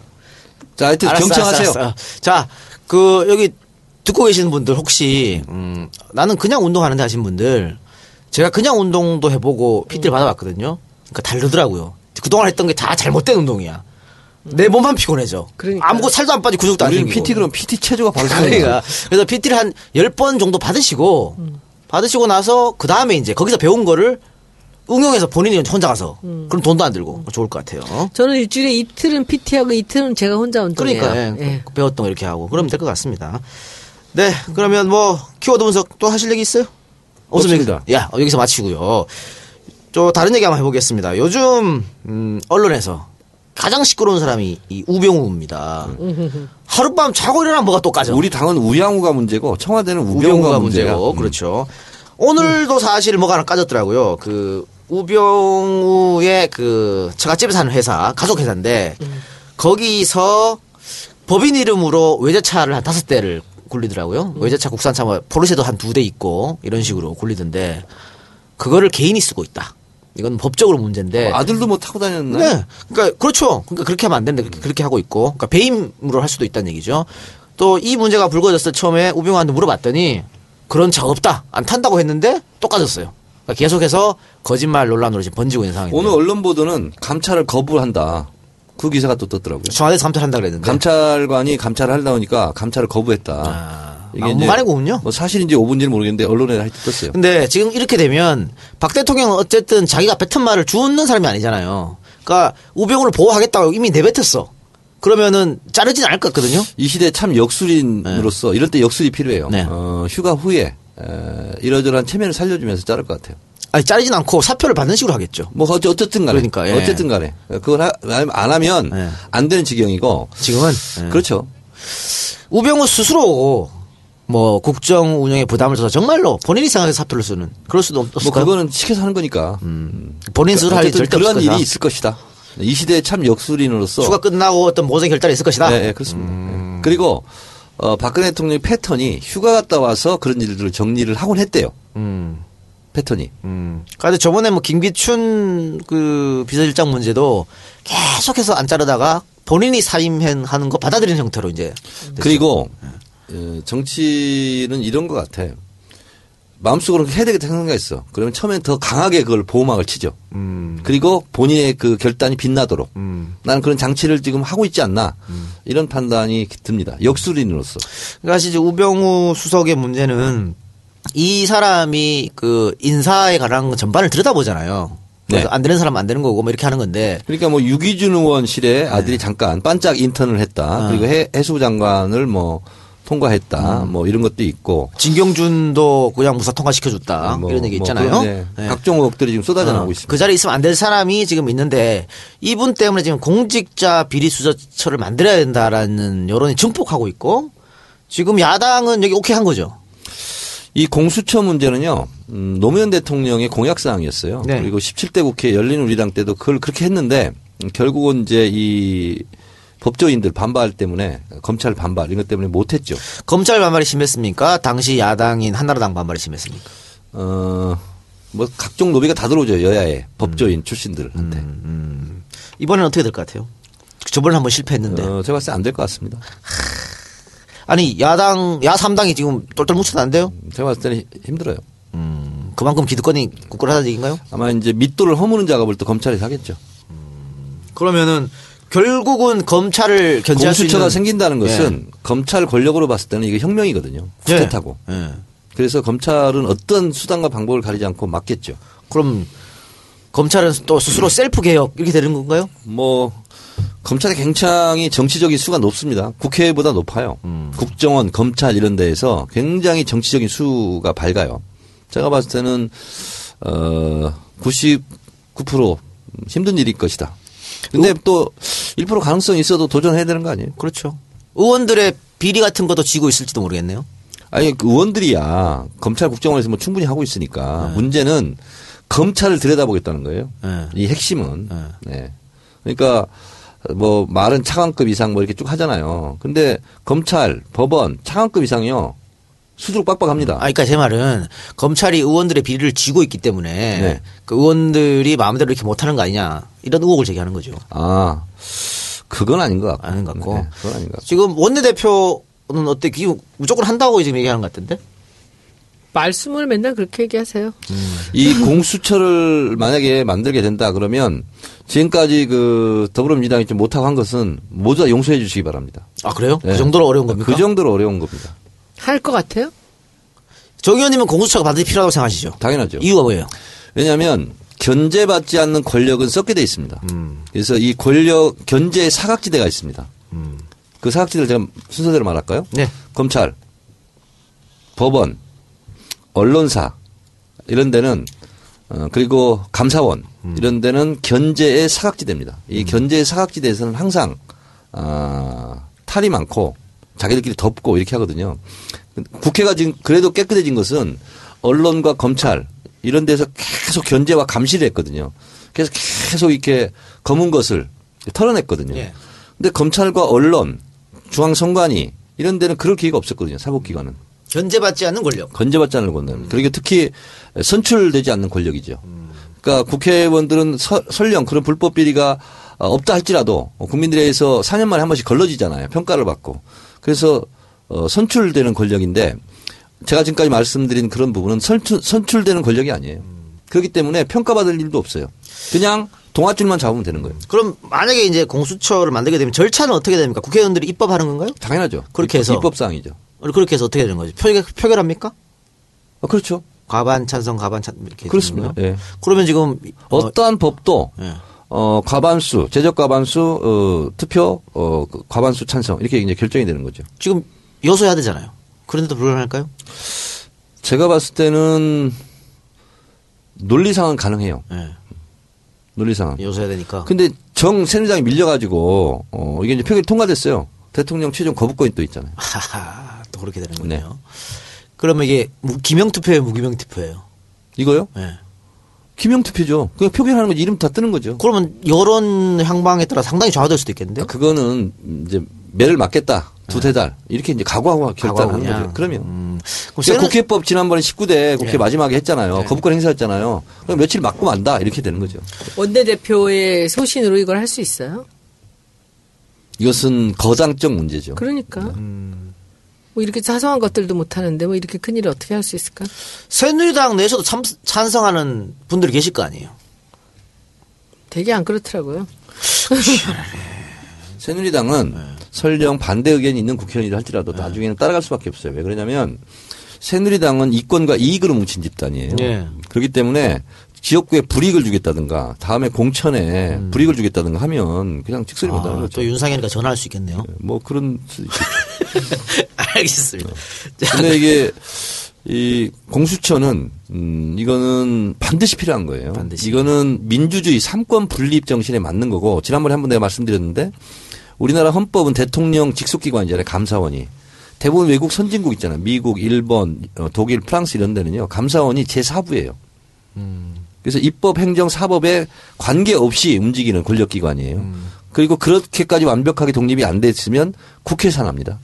자, 하여튼 알았어, 경청하세요. 알았어, 알았어. 자, 그 여기 듣고 계시는 분들 혹시 음, 나는 그냥 운동하는데 하신 분들 제가 그냥 운동도 해보고 PT를 받아봤거든요. 그러니까 다르더라고요. 그동안 했던 게 다 잘못된 운동이야. 내 몸만 피곤해져. 그러니까. 아무것도 살도 안 빠지고 근육도 안 생기고. PT 그럼 PT 체조가 바로 그러니까 그래서 PT를 한 10번 정도 받으시고 받으시고 나서 그 다음에 이제 거기서 배운 거를 응용해서 본인이 혼자 가서 그럼 돈도 안 들고 좋을 것 같아요. 저는 일주일에 이틀은 PT하고 이틀은 제가 혼자 운동해요. 그러니까 예, 예. 그 배웠던 거 이렇게 하고 그러면 될 것 같습니다. 네, 그러면 뭐 키워드 분석 또 하실 얘기 있어요? 없습니다. 야 어, 여기서 마치고요. 또 다른 얘기 한번 해보겠습니다. 요즘 음, 언론에서 가장 시끄러운 사람이 이 우병우입니다. 하룻밤 자고 일어나면 뭐가 또 까져. 우리 당은 우양우가 문제고 청와대는 우병우가, 우병우가. 문제고 음. 그렇죠. 오늘도 사실 뭐가 하나 까졌더라고요. 그 우병우의 그 처갓집에 사는 회사 가족 회사인데 거기서 법인 이름으로 외제차를 한 다섯 대를 굴리더라고요. 외제차 국산차 뭐 포르쉐도 한 두 대 있고 이런 식으로 굴리던데 그거를 개인이 쓰고 있다. 이건 법적으로 문제인데. 아들도 뭐 타고 다녔나? 네. 그러니까 그렇죠. 그러니까 그렇게 하면 안 되는데 그렇게, 그렇게 하고 있고. 그러니까 배임으로 할 수도 있다는 얘기죠. 또 이 문제가 불거졌을 때 처음에 우병우한테 물어봤더니 그런 차 없다. 안 탄다고 했는데 또 까졌어요. 그러니까 계속해서 거짓말 논란으로 지금 번지고 있는 상황입니다. 오늘 언론 보도는 감찰을 거부한다. 그 기사가 또 떴더라고요. 청와대에서 감찰한다 그랬는데. 감찰관이 감찰을 하려다 보니까 감찰을 거부했다. 아, 막무가내군요. 뭐 사실인지 오분지는 모르겠는데 언론에 하여튼 떴어요. 근데 지금 이렇게 되면 박 대통령은 어쨌든 자기가 뱉은 말을 주는 사람이 아니잖아요. 그러니까 우병우를 보호하겠다고 이미 내뱉었어. 그러면은 자르진 않을 것 같거든요. 이 시대 참 역술인으로서 이럴 때 역술이 필요해요. 네. 어, 휴가 후에 에, 이러저러한 체면을 살려주면서 자를 것 같아요. 아니 자르진 않고 사표를 받는 식으로 하겠죠. 뭐 어쨌든 간에 그러니까, 예. 어쨌든 간에 그걸 하- 안 하면 예. 안 되는 지경이고 지금은 예. 그렇죠. 우병우 스스로 뭐 국정 운영에 부담을 줘서 정말로 본인이 생각해서 사표를 쓰는 그럴 수도 없- 뭐? 그거는 시켜서 하는 거니까. 본인 스스로 할 절대 그런 없을. 일이 있을 것이다. 이 시대에 참 역술인으로서 휴가 끝나고 어떤 모성 결단이 있을 것이다. 네, 네, 그렇습니다. 네. 그리고 어, 박근혜 대통령의 패턴이 휴가 갔다 와서 그런 일들을 정리를 하곤 했대요. 음. 패턴이. 음. 그런데 저번에 뭐 김기춘 그 비서실장 문제도 계속해서 안 자르다가 본인이 사임하는 거 받아들이는 형태로 이제 그리고 어, 정치는 이런 것 같아. 마음속으로 해야 되겠다 생각이 있어. 그러면 처음엔 더 강하게 그걸 보호막을 치죠. 그리고 본인의 그 결단이 빛나도록. 나는 그런 장치를 지금 하고 있지 않나. 이런 판단이 듭니다. 역술인으로서. 그러니까 사실 이제 우병우 수석의 문제는 이 사람이 그 인사에 관한 전반을 들여다보잖아요. 그래서 네. 안 되는 사람 안 되는 거고 뭐 이렇게 하는 건데 그러니까 뭐 유기준 의원실에 아들이 잠깐 반짝 인턴을 했다. 그리고 해, 해수부 장관을 뭐 통과했다. 뭐 이런 것도 있고. 진경준도 그냥 무사 통과시켜줬다. 뭐, 이런 얘기 뭐 있잖아요. 그런, 네. 네. 각종 의혹들이 지금 쏟아져 나오고 어, 있습니다. 그 자리에 있으면 안 될 사람이 지금 있는데 이분 때문에 지금 공직자 비리수저처를 만들어야 된다라는 여론이 증폭하고 있고 지금 야당은 여기 오케이 한 거죠. 이 공수처 문제는요, 음, 노무현 대통령의 공약사항이었어요. 네. 그리고 17대 국회 열린 우리당 때도 그걸 그렇게 했는데, 음, 결국은 이제 이 법조인들 반발 때문에, 검찰 반발 이런 것 때문에 못했죠. 검찰 반발이 심했습니까? 당시 야당인 한나라당 반발이 심했습니까? 어, 뭐 각종 로비가 다 들어오죠. 여야의 법조인 출신들한테. 음, 이번에는 어떻게 될 것 같아요? 저번에 한번 실패했는데. 어, 제가 봤을 때 안 될 것 같습니다. 아니 야당 야3당이 지금 똘똘 안 돼요? 제가 봤을 때는 힘들어요. 음, 그만큼 기득권이 굳건하다는 얘기인가요? 아마 이제 밑도를 허무는 작업을 또 검찰이 하겠죠. 그러면은 결국은 검찰을 견제할 수 공수처가 있는 생긴다는 것은 검찰 권력으로 봤을 때는 이게 혁명이거든요. 예. 쿠데타고. 예. 그래서 검찰은 어떤 수단과 방법을 가리지 않고 막겠죠. 그럼 검찰은 또 스스로 셀프 개혁 이렇게 되는 건가요? 뭐 검찰의 굉장히 정치적인 수가 높습니다. 국회보다 높아요. 국정원, 검찰 이런 데에서 굉장히 정치적인 수가 밝아요. 제가 봤을 때는 어 99% 힘든 일일 것이다. 근데 또1% 가능성이 있어도 도전해야 되는 거 아니에요? 그렇죠. 의원들의 비리 같은 것도 지고 있을지도 모르겠네요. 아니 그 의원들이야 검찰 국정원에서 뭐 충분히 하고 있으니까 문제는 검찰을 들여다보겠다는 거예요. 네. 이 핵심은. 네. 그러니까 뭐 말은 차관급 이상 뭐 이렇게 쭉 하잖아요. 근데 검찰, 법원 차관급 이상이요 수두룩 빡빡합니다. 아, 그러니까 제 말은 검찰이 의원들의 비리를 지고 있기 때문에 네. 그 의원들이 마음대로 이렇게 못하는 거 아니냐 이런 의혹을 제기하는 거죠. 아, 그건 아닌 것 같고. 아닌 것 같고. 네, 그건 아닌 것 같고. 지금 원내 대표는 어때? 기 무조건 한다고 지금 얘기하는 것 같은데? 말씀을 맨날 그렇게 얘기하세요. 이 공수처를 만약에 만들게 된다 그러면 지금까지 그 더불어민주당이 좀 못하고 한 것은 모두 다 용서해 주시기 바랍니다. 아 그래요? 네. 그 정도로 어려운 겁니까? 그 정도로 어려운 겁니다. 할 것 같아요? 정 의원님은 공수처가 반드시 필요하다고 생각하시죠? 당연하죠. 이유가 뭐예요? 왜냐하면 견제받지 않는 권력은 썩게 돼 있습니다. 그래서 이 권력 견제의 사각지대가 있습니다. 그 사각지대를 제가 순서대로 말할까요? 네. 검찰, 법원, 언론사 이런 데는 어, 그리고 감사원 이런 데는 견제의 사각지대입니다. 이 견제의 사각지대에서는 항상 아, 탈이 많고 자기들끼리 덮고 이렇게 하거든요. 국회가 지금 그래도 깨끗해진 것은 언론과 검찰 이런 데서 계속 견제와 감시를 했거든요. 그래서 계속 이렇게 검은 것을 털어냈거든요. 예. 근데 검찰과 언론, 중앙선관위 이런 데는 그럴 기회가 없었거든요. 사법기관은. 견제받지 않는 권력. 건재받지 않는 권력. 그리고 특히 선출되지 않는 권력이죠. 그러니까 국회의원들은 서- 설령 그런 불법 비리가 어, 없다 할지라도 국민들에 의해서 4년 만에 한 번씩 걸러지잖아요. 평가를 받고. 그래서 어, 선출되는 권력인데 제가 지금까지 말씀드린 그런 부분은 선출, 선출되는 권력이 아니에요. 그렇기 때문에 평가받을 일도 없어요. 그냥 동아줄만 잡으면 되는 거예요. 그럼 만약에 이제 공수처를 만들게 되면 절차는 어떻게 됩니까? 국회의원들이 입법하는 건가요? 당연하죠. 그렇게 해서. 입법사항이죠. 그렇게 해서 어떻게 되는 거죠? 표결, 표결합니까? 어, 그렇죠. 과반 찬성, 과반 찬 이렇게 그렇습니다. 예. 그러면 지금 어, 어떠한 법도 예. 어, 과반수, 제적 과반수, 어, 투표, 어, 그 과반수 찬성, 이렇게 이제 결정이 되는 거죠. 지금 여소해야 되잖아요. 그런데도 불가능할까요? 제가 봤을 때는 논리상은 가능해요. 예. 논리상은. 여소해야 되니까. 근데 정 새누리당이 밀려가지고, 어, 이게 이제 표결이 통과됐어요. 대통령 최종 거부권이 또 있잖아요. 하하, 또 그렇게 되는군요. 네. 그러면 이게 무- 기명 투표예요, 무기명 투표예요? 이거요? 예. 기명 투표죠. 그냥 표결하는 거지. 이름 다 뜨는 거죠. 그러면 여론 향방에 따라 상당히 좌우될 수도 있겠는데요? 그거는 이제 매를 맞겠다. 두세 달. 이렇게 이제 각오하고 결단하는 거죠. 그러면. 음. 그럼 그러니까 세는- 국회법 지난번에 19대 국회 예. 마지막에 했잖아요. 거부권 행사했잖아요. 그럼 며칠 맞고 만다. 이렇게 되는 거죠. 원내대표의 소신으로 이걸 할 수 있어요? 이것은 거장적 문제죠. 그러니까. 음. 뭐 이렇게 사소한 것들도 못하는데 뭐 이렇게 큰 일을 어떻게 할 수 있을까? 새누리당 내에서도 참, 찬성하는 분들이 계실 거 아니에요? 되게 안 그렇더라고요. 새누리당은 네. 설령 반대 의견이 있는 국회의원이라 할지라도 나중에는 따라갈 수밖에 없어요. 왜 그러냐면 새누리당은 이권과 이익으로 뭉친 집단이에요. 예. 그렇기 때문에 지역구에 불이익을 주겠다든가 다음에 공천에 불이익을 주겠다든가 하면 그냥 직설이 못하는 아, 거죠. 또 윤상현이가 전화할 수 있겠네요. 뭐 그런. 알겠습니다. 자, 근데 이게 이 공수처는 음 이거는 반드시 필요한 거예요. 반드시. 이거는 민주주의 삼권 분립 정신에 맞는 거고 지난번에 한 번 내가 말씀드렸는데 우리나라 헌법은 대통령 직속기관이잖아요. 감사원이. 대부분 외국 선진국 있잖아요. 미국, 일본, 어, 독일, 프랑스 이런 데는요. 감사원이 제4부예요. 그래서 입법, 행정, 사법에 관계없이 움직이는 권력기관이에요. 그리고 그렇게까지 완벽하게 독립이 안 됐으면 국회 산합니다.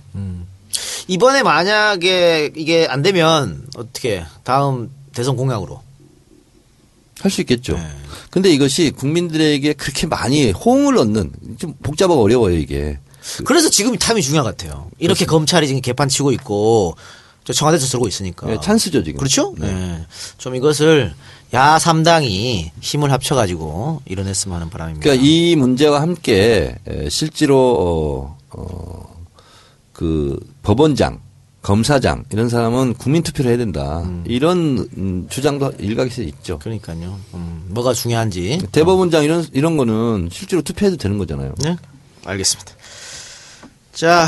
이번에 만약에 이게 안 되면 어떻게 다음 대선 공약으로 할 수 있겠죠. 네. 근데 이것이 국민들에게 그렇게 많이 호응을 얻는 좀 복잡하고 어려워요 이게. 그래서 지금 타임이 중요한 것 같아요. 이렇게 검찰이 지금 개판 치고 있고 저 청와대에서 들고 있으니까. 네, 찬스죠 지금. 그렇죠? 네. 좀 이것을 야 3당이 힘을 합쳐가지고 이뤄냈으면 하는 바람입니다. 그러니까 이 문제와 함께 에, 실제로 어, 어, 그 법원장, 검사장 이런 사람은 국민 투표를 해야 된다. 이런 음, 주장도 일각에서 있죠. 그러니까요. 음, 뭐가 중요한지. 대법원장 이런 이런 거는 실제로 투표해도 되는 거잖아요. 네. 알겠습니다. 자,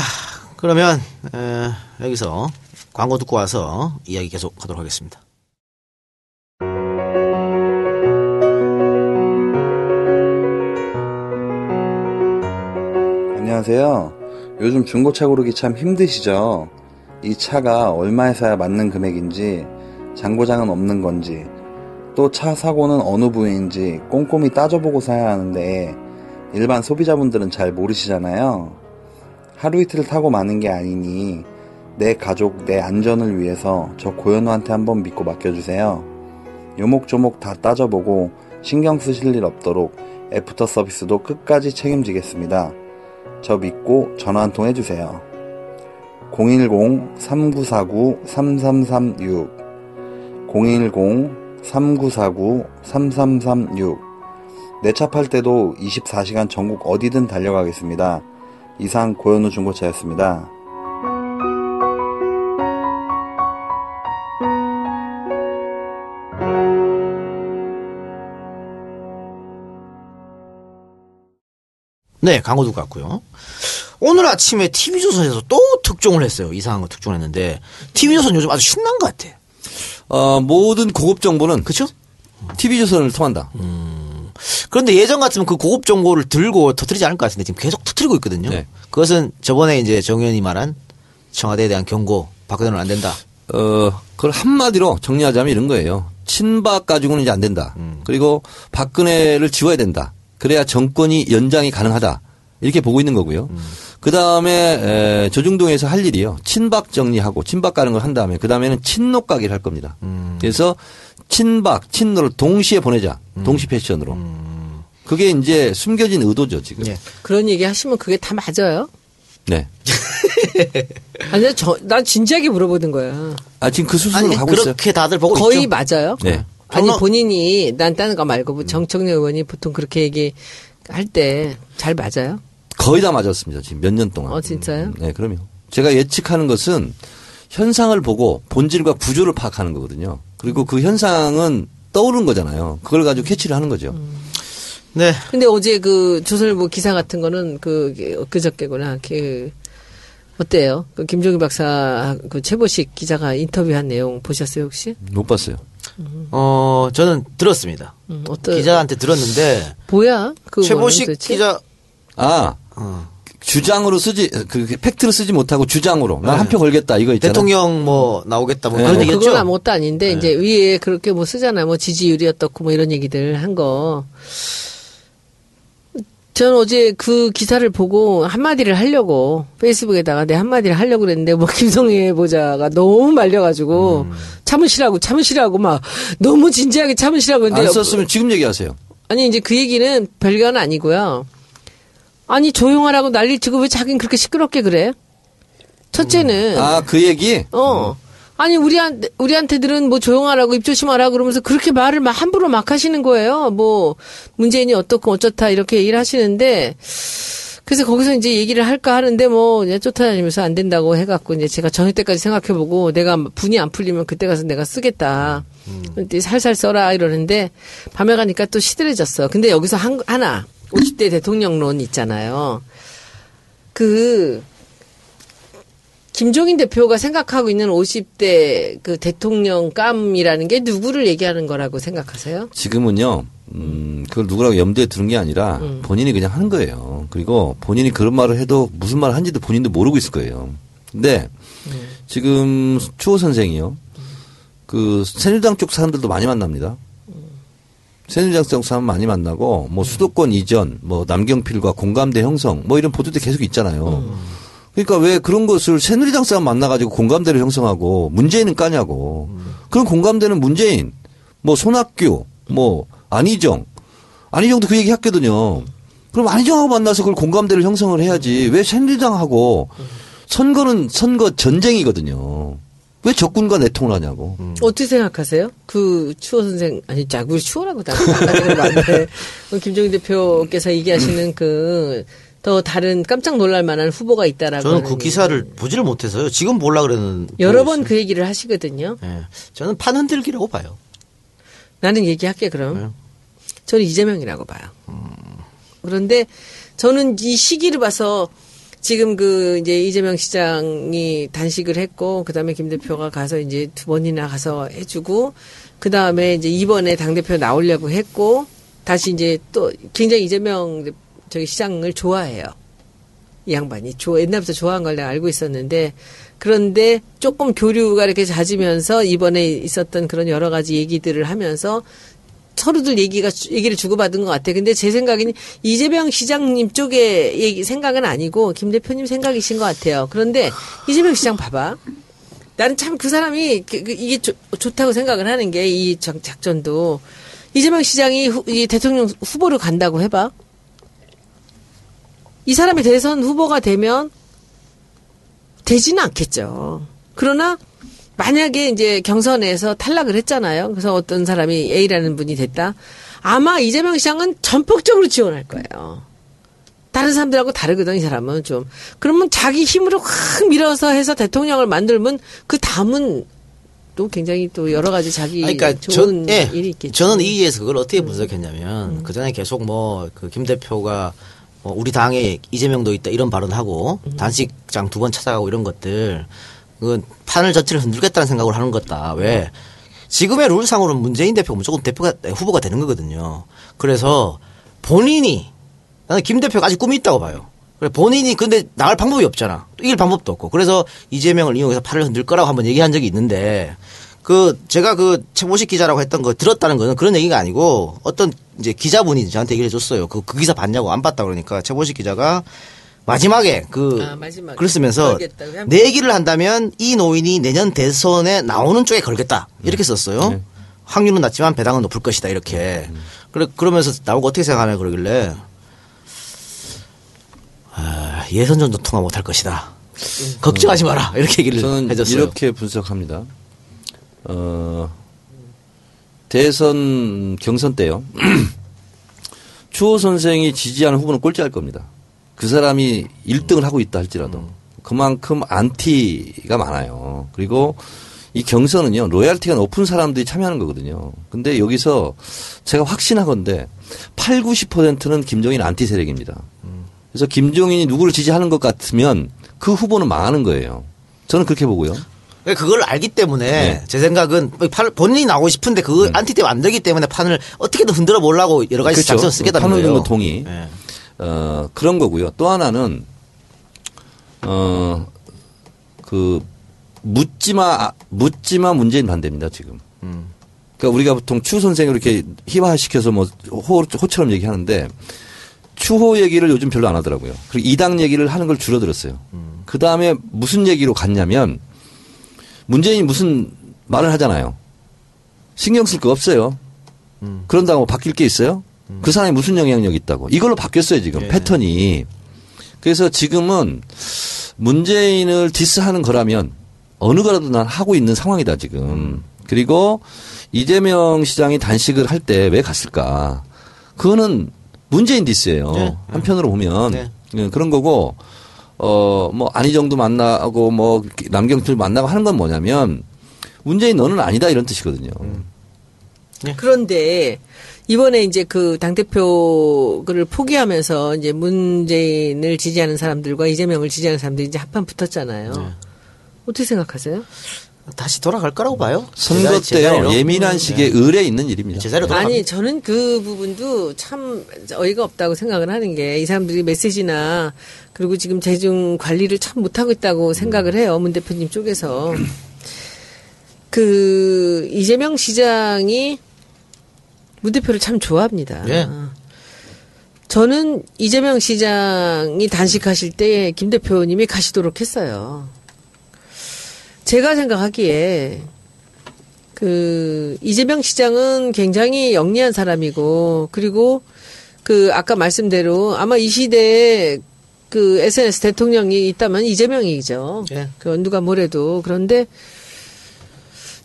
그러면 에, 여기서 광고 듣고 와서 이야기 계속 하도록 하겠습니다. 안녕하세요. 요즘 중고차 고르기 참 힘드시죠? 이 차가 얼마에 사야 맞는 금액인지, 장고장은 없는 건지, 또 차 사고는 어느 부위인지 꼼꼼히 따져보고 사야 하는데, 일반 소비자분들은 잘 모르시잖아요. 하루 이틀 타고 마는 게 아니니, 내 가족, 내 안전을 위해서 저 고현우한테 한번 믿고 맡겨주세요. 요목조목 다 따져보고 신경 쓰실 일 없도록 애프터 서비스도 끝까지 책임지겠습니다. 저 믿고 전화 한 통 해주세요. 010-3949-3336 010-3949-3336 내 차 팔 때도 24시간 전국 어디든 달려가겠습니다. 이상 고현우 중고차였습니다. 네, 듣고 왔고요. 오늘 아침에 TV조선에서 또 특종을 했어요. 이상한 거 특종을 했는데 TV조선 요즘 아주 신난 것 같아. 어, 모든 고급 정보는 그렇죠? TV 조선을 통한다. 그런데 예전 같으면 그 고급 정보를 들고 터뜨리지 않을 것 같은데 지금 계속 터뜨리고 있거든요. 네. 그것은 저번에 이제 정 의원이 말한 청와대에 대한 경고 바꿔서는 안 된다. 어, 그걸 한마디로 정리하자면 이런 거예요. 친박 가지고는 이제 안 된다. 그리고 박근혜를 지워야 된다. 그래야 정권이 연장이 가능하다. 이렇게 보고 있는 거고요. 그 다음에 조중동에서 할 일이요. 친박 정리하고 친박 가는 걸 한 다음에 그 다음에는 친노 가기를 할 겁니다. 그래서 친박, 친노를 동시에 보내자. 동시 패션으로. 그게 이제 숨겨진 의도죠 지금. 예. 그런 얘기 하시면 그게 다 맞아요. 네. 아니, 저, 난 진지하게 물어보는 거야. 아 지금 그 수순으로 아니 가고 있어요. 그렇게 다들 보고 거의 있죠. 맞아요. 네. 아니, 본인이 난 다는 거 말고 뭐 정청래 의원이 보통 그렇게 얘기 할 때 잘 맞아요. 거의 다 맞았습니다. 지금 몇 년 동안. 어, 진짜요? 네, 그럼요. 제가 예측하는 것은 현상을 보고 본질과 구조를 파악하는 거거든요. 그리고 그 현상은 떠오르는 거잖아요. 그걸 가지고 캐치를 하는 거죠. 네. 근데 어제 그 조선일보 기사 같은 거는 그 그저께구나. 그 어때요? 그 김종희 박사 그 최보식 기자가 인터뷰한 내용 보셨어요 혹시? 못 봤어요. 어 저는 들었습니다. 음, 어떤 기자한테 들었는데 뭐야? 그 최보식? 기자 아, 어, 주장으로 쓰지, 그 팩트를 쓰지 못하고 주장으로. 나 네. 한표 걸겠다. 이거 있잖아요. 대통령 뭐 나오겠다 뭐 네. 그런 뭐 얘기였죠. 그건 아무것도 아닌데 네. 이제 위에 그렇게 뭐 쓰잖아요. 뭐 지지율이 어떻고 뭐 이런 얘기들 한 거. 저는 어제 그 기사를 보고 한마디를 하려고 페이스북에다가 내 한마디를 하려고 그랬는데 뭐 김성애 보자가 너무 말려가지고 음. 참으시라고 참으시라고 막 너무 진지하게 참으시라고 했는데 안 썼으면 지금 얘기하세요. 아니 이제 그 얘기는 별건 아니고요. 아니 조용하라고 난리 치고 왜 자긴 그렇게 시끄럽게 그래? 첫째는 아, 그 얘기? 어. 아니 우리한테 우리한테들은 뭐 조용하라고 입 조심하라 그러면서 그렇게 말을 막 함부로 막 하시는 거예요. 뭐 문재인이 어떻고 어쩌다 이렇게 얘기를 하시는데 그래서 거기서 이제 얘기를 할까 하는데 뭐 그냥 쫓아다니면서 안 된다고 해갖고 이제 제가 저녁 때까지 생각해보고 내가 분이 안 풀리면 그때 가서 내가 쓰겠다. 근데 살살 써라 이러는데 밤에 가니까 또 시들해졌어. 근데 여기서 한, 하나 50대 대통령론 있잖아요. 그 김종인 대표가 생각하고 있는 50대 그 대통령감이라는 게 누구를 얘기하는 거라고 생각하세요? 지금은요, 음, 그걸 누구라고 염두에 두는 게 아니라 본인이 그냥 하는 거예요. 그리고 본인이 그런 말을 해도 무슨 말을 한지도 본인도 모르고 있을 거예요. 근데 지금 추호 선생이요, 그 새누리당 쪽 사람들도 많이 만납니다. 새누리당 쪽 사람 많이 만나고 뭐 수도권 이전, 뭐 남경필과 공감대 형성, 뭐 이런 보도도 계속 있잖아요. 그러니까 왜 그런 것을 새누리당 사람 만나가지고 공감대를 형성하고 문재인은 까냐고. 그런 공감대는 문재인, 뭐 손학규, 뭐 안희정, 안희정도 그 얘기 했거든요. 그럼 안희정하고 만나서 그걸 공감대를 형성을 해야지. 왜 새누리당하고 선거는 선거 전쟁이거든요. 왜 적군과 내통을 하냐고. 어떻게 생각하세요? 그 추호 선생 아니 자 우리 추호라고 돼. 김종인 대표께서 얘기하시는 그 더 다른 깜짝 놀랄 만한 후보가 있다라고. 저는 그 기사를 보지를 못해서요. 지금 볼라 그랬는. 여러 번 그 얘기를 하시거든요. 예. 저는 판 흔들기라고 봐요. 나는 얘기할게 그럼. 네. 저는 이재명이라고 봐요. 그런데 저는 이 시기를 봐서 지금 그 이제 이재명 시장이 단식을 했고 그다음에 김 대표가 가서 이제 두 번이나 가서 해주고 그다음에 이제 이번에 당 대표 나오려고 했고 다시 이제 또 굉장히 이재명 저기 시장을 좋아해요. 이 양반이 좋아 옛날부터 좋아한 걸 내가 알고 있었는데 그런데 조금 교류가 이렇게 잦으면서 이번에 있었던 그런 여러 가지 얘기들을 하면서 서로들 얘기가 얘기를 주고받은 것 같아. 근데 제 생각에는 이재명 시장님 쪽의 얘기 생각은 아니고 김 대표님 생각이신 것 같아요. 그런데 이재명 시장 봐봐. 나는 참 그 사람이 그- 그 이게 좋, 좋다고 생각을 하는 게 이 작전도 이재명 시장이 후- 이 대통령 후보로 간다고 해봐. 이 사람이 대선 후보가 되면 되지는 않겠죠. 그러나 만약에 이제 경선에서 탈락을 했잖아요. 그래서 어떤 사람이 A라는 분이 됐다. 아마 이재명 시장은 전폭적으로 지원할 거예요. 다른 사람들하고 다르거든, 이 사람은 좀. 그러면 자기 힘으로 확 밀어서 해서 대통령을 만들면 그 다음은 또 굉장히 또 여러 가지 자기 그러니까 좋은 저, 예, 일이 있겠죠. 음. 저는 이에서 그걸 어떻게 분석했냐면 그 전에 계속 뭐 그 김 대표가 뭐 우리 당에 이재명도 있다 이런 발언하고 음. 단식장 두 번 찾아가고 이런 것들 그 판을 전체를 흔들겠다는 생각을 하는 거다. 왜 지금의 룰상으로는 문재인 대표가 무조건 대표가 후보가 되는 거거든요. 그래서 본인이 나는 김 대표가 아직 꿈이 있다고 봐요. 그래 본인이 근데 나갈 방법이 없잖아. 또 이길 방법도 없고. 그래서 이재명을 이용해서 팔을 흔들 거라고 한번 얘기한 적이 있는데 그 제가 그 최보식 기자라고 했던 거 들었다는 거는 그런 얘기가 아니고 어떤 이제 기자분이 저한테 얘기를 해줬어요. 그, 그 기사 봤냐고 안 봤다 그러니까 최보식 기자가 마지막에 그 아, 마지막에. 그냥 내 얘기를 한다면 이 노인이 내년 대선에 나오는 쪽에 걸겠다 이렇게 썼어요. 네. 확률은 낮지만 배당은 높을 것이다 이렇게. 그래 그러면서 나보고 어떻게 생각하냐 그러길래 아, 예선 전도 통과 못할 것이다. 걱정하지 마라 이렇게 얘기를 저는 해줬어요. 이렇게 분석합니다. 어, 대선 경선 때요. 추호 선생이 지지하는 후보는 꼴찌할 겁니다. 그 사람이 1등을 하고 있다 할지라도 그만큼 안티가 많아요. 그리고 이 경선은요 loyalty가 높은 사람들이 참여하는 거거든요. 근데 여기서 제가 확신하건데 8, 90%는 김종인 안티 세력입니다. 그래서 김종인이 누구를 지지하는 것 같으면 그 후보는 망하는 거예요. 저는 그렇게 보고요. 그러니까 그걸 알기 때문에 네. 제 생각은 판- 본인이 나오고 싶은데 그 안티 때문에 안 되기 때문에 판을 어떻게든 흔들어 보려고 여러 가지 그렇죠. 작전 쓰겠다는 판을 거예요. 흔든 건 동의. 예. 어, 그런 거고요. 또 하나는, 어, 그, 묻지마, 묻지마 문재인 반대입니다, 지금. 그러니까 우리가 보통 추 선생을 이렇게 희화시켜서 뭐 호, 호처럼 얘기하는데 추호 얘기를 요즘 별로 안 하더라고요. 그리고 이당 얘기를 하는 걸 줄어들었어요. 그 다음에 무슨 얘기로 갔냐면 문재인이 무슨 말을 하잖아요. 신경 쓸 거 없어요. 그런다고 바뀔 게 있어요? 그 사람이 무슨 영향력이 있다고. 이걸로 바뀌었어요, 지금. 예. 패턴이. 그래서 지금은 문재인을 디스하는 거라면 어느 거라도 난 하고 있는 상황이다, 지금. 그리고 이재명 시장이 단식을 할 때 왜 갔을까? 그거는 문재인 디스예요. 네. 한편으로 보면. 네. 예, 그런 거고 어 뭐 안희정도 만나고 뭐 남경필 만나고 하는 건 뭐냐면 문재인 너는 아니다 이런 뜻이거든요. 그런데 이번에 이제 그 당대표를 포기하면서 이제 문재인을 지지하는 사람들과 이재명을 지지하는 사람들이 이제 한판 붙었잖아요. 네. 어떻게 생각하세요? 다시 돌아갈 거라고 봐요. 선거 제자- 제자리로. 때요 예민한 시기에 의뢰 있는 일입니다. 제자리로 돌아갑니다. 아니 저는 그 부분도 참 어이가 없다고 생각을 하는 게 이 사람들이 메시지나 그리고 지금 대중 관리를 참 못하고 있다고 생각을 해요 문 대표님 쪽에서 그 이재명 시장이 문 대표를 참 좋아합니다. 예. 저는 이재명 시장이 단식하실 때 김 대표님이 가시도록 했어요. 제가 생각하기에 그 이재명 시장은 굉장히 영리한 사람이고 그리고 그 아까 말씀대로 아마 이 시대에 그 SNS 대통령이 있다면 이재명이죠. 예. 그 누가 뭐래도 그런데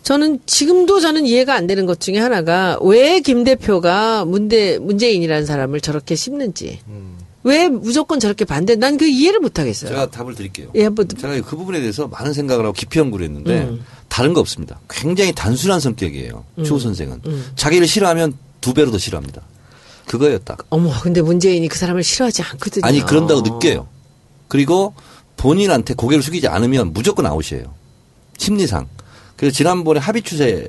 저는 지금도 저는 이해가 안 되는 것 중에 하나가 왜 김 대표가 문대 문재인이라는 사람을 저렇게 씹는지 왜 무조건 저렇게 반대? 난 그 이해를 못 하겠어요. 제가 답을 드릴게요. 예, 한번 제가 그 부분에 대해서 많은 생각을 하고 깊이 연구를 했는데 음. 다른 거 없습니다. 굉장히 단순한 성격이에요. 추 선생은 자기를 싫어하면 두 배로 더 싫어합니다. 딱. 어머, 근데 문재인이 그 사람을 싫어하지 않거든요. 아니 그런다고 느껴요. 그리고 본인한테 고개를 숙이지 않으면 무조건 아웃이에요. 심리상. 그래서 지난번에 합의 추세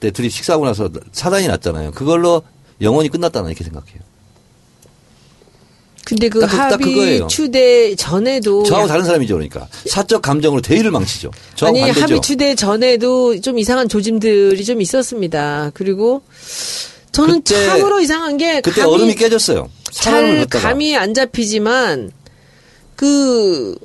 때 둘이 식사하고 나서 사단이 났잖아요. 그걸로 영원히 끝났다는 이렇게 생각해요. 근데 그딱 그- 딱 합의 그거예요. 추대 전에도 저하고 약- 다른 사람이죠 그러니까 사적 감정으로 대의를 망치죠. 아니 반대죠. 합의 추대 전에도 좀 이상한 조짐들이 좀 있었습니다. 그리고 저는 그때- 참으로 이상한 게 그때 얼음이 깨졌어요. 잘. 감이 안 잡히지만 그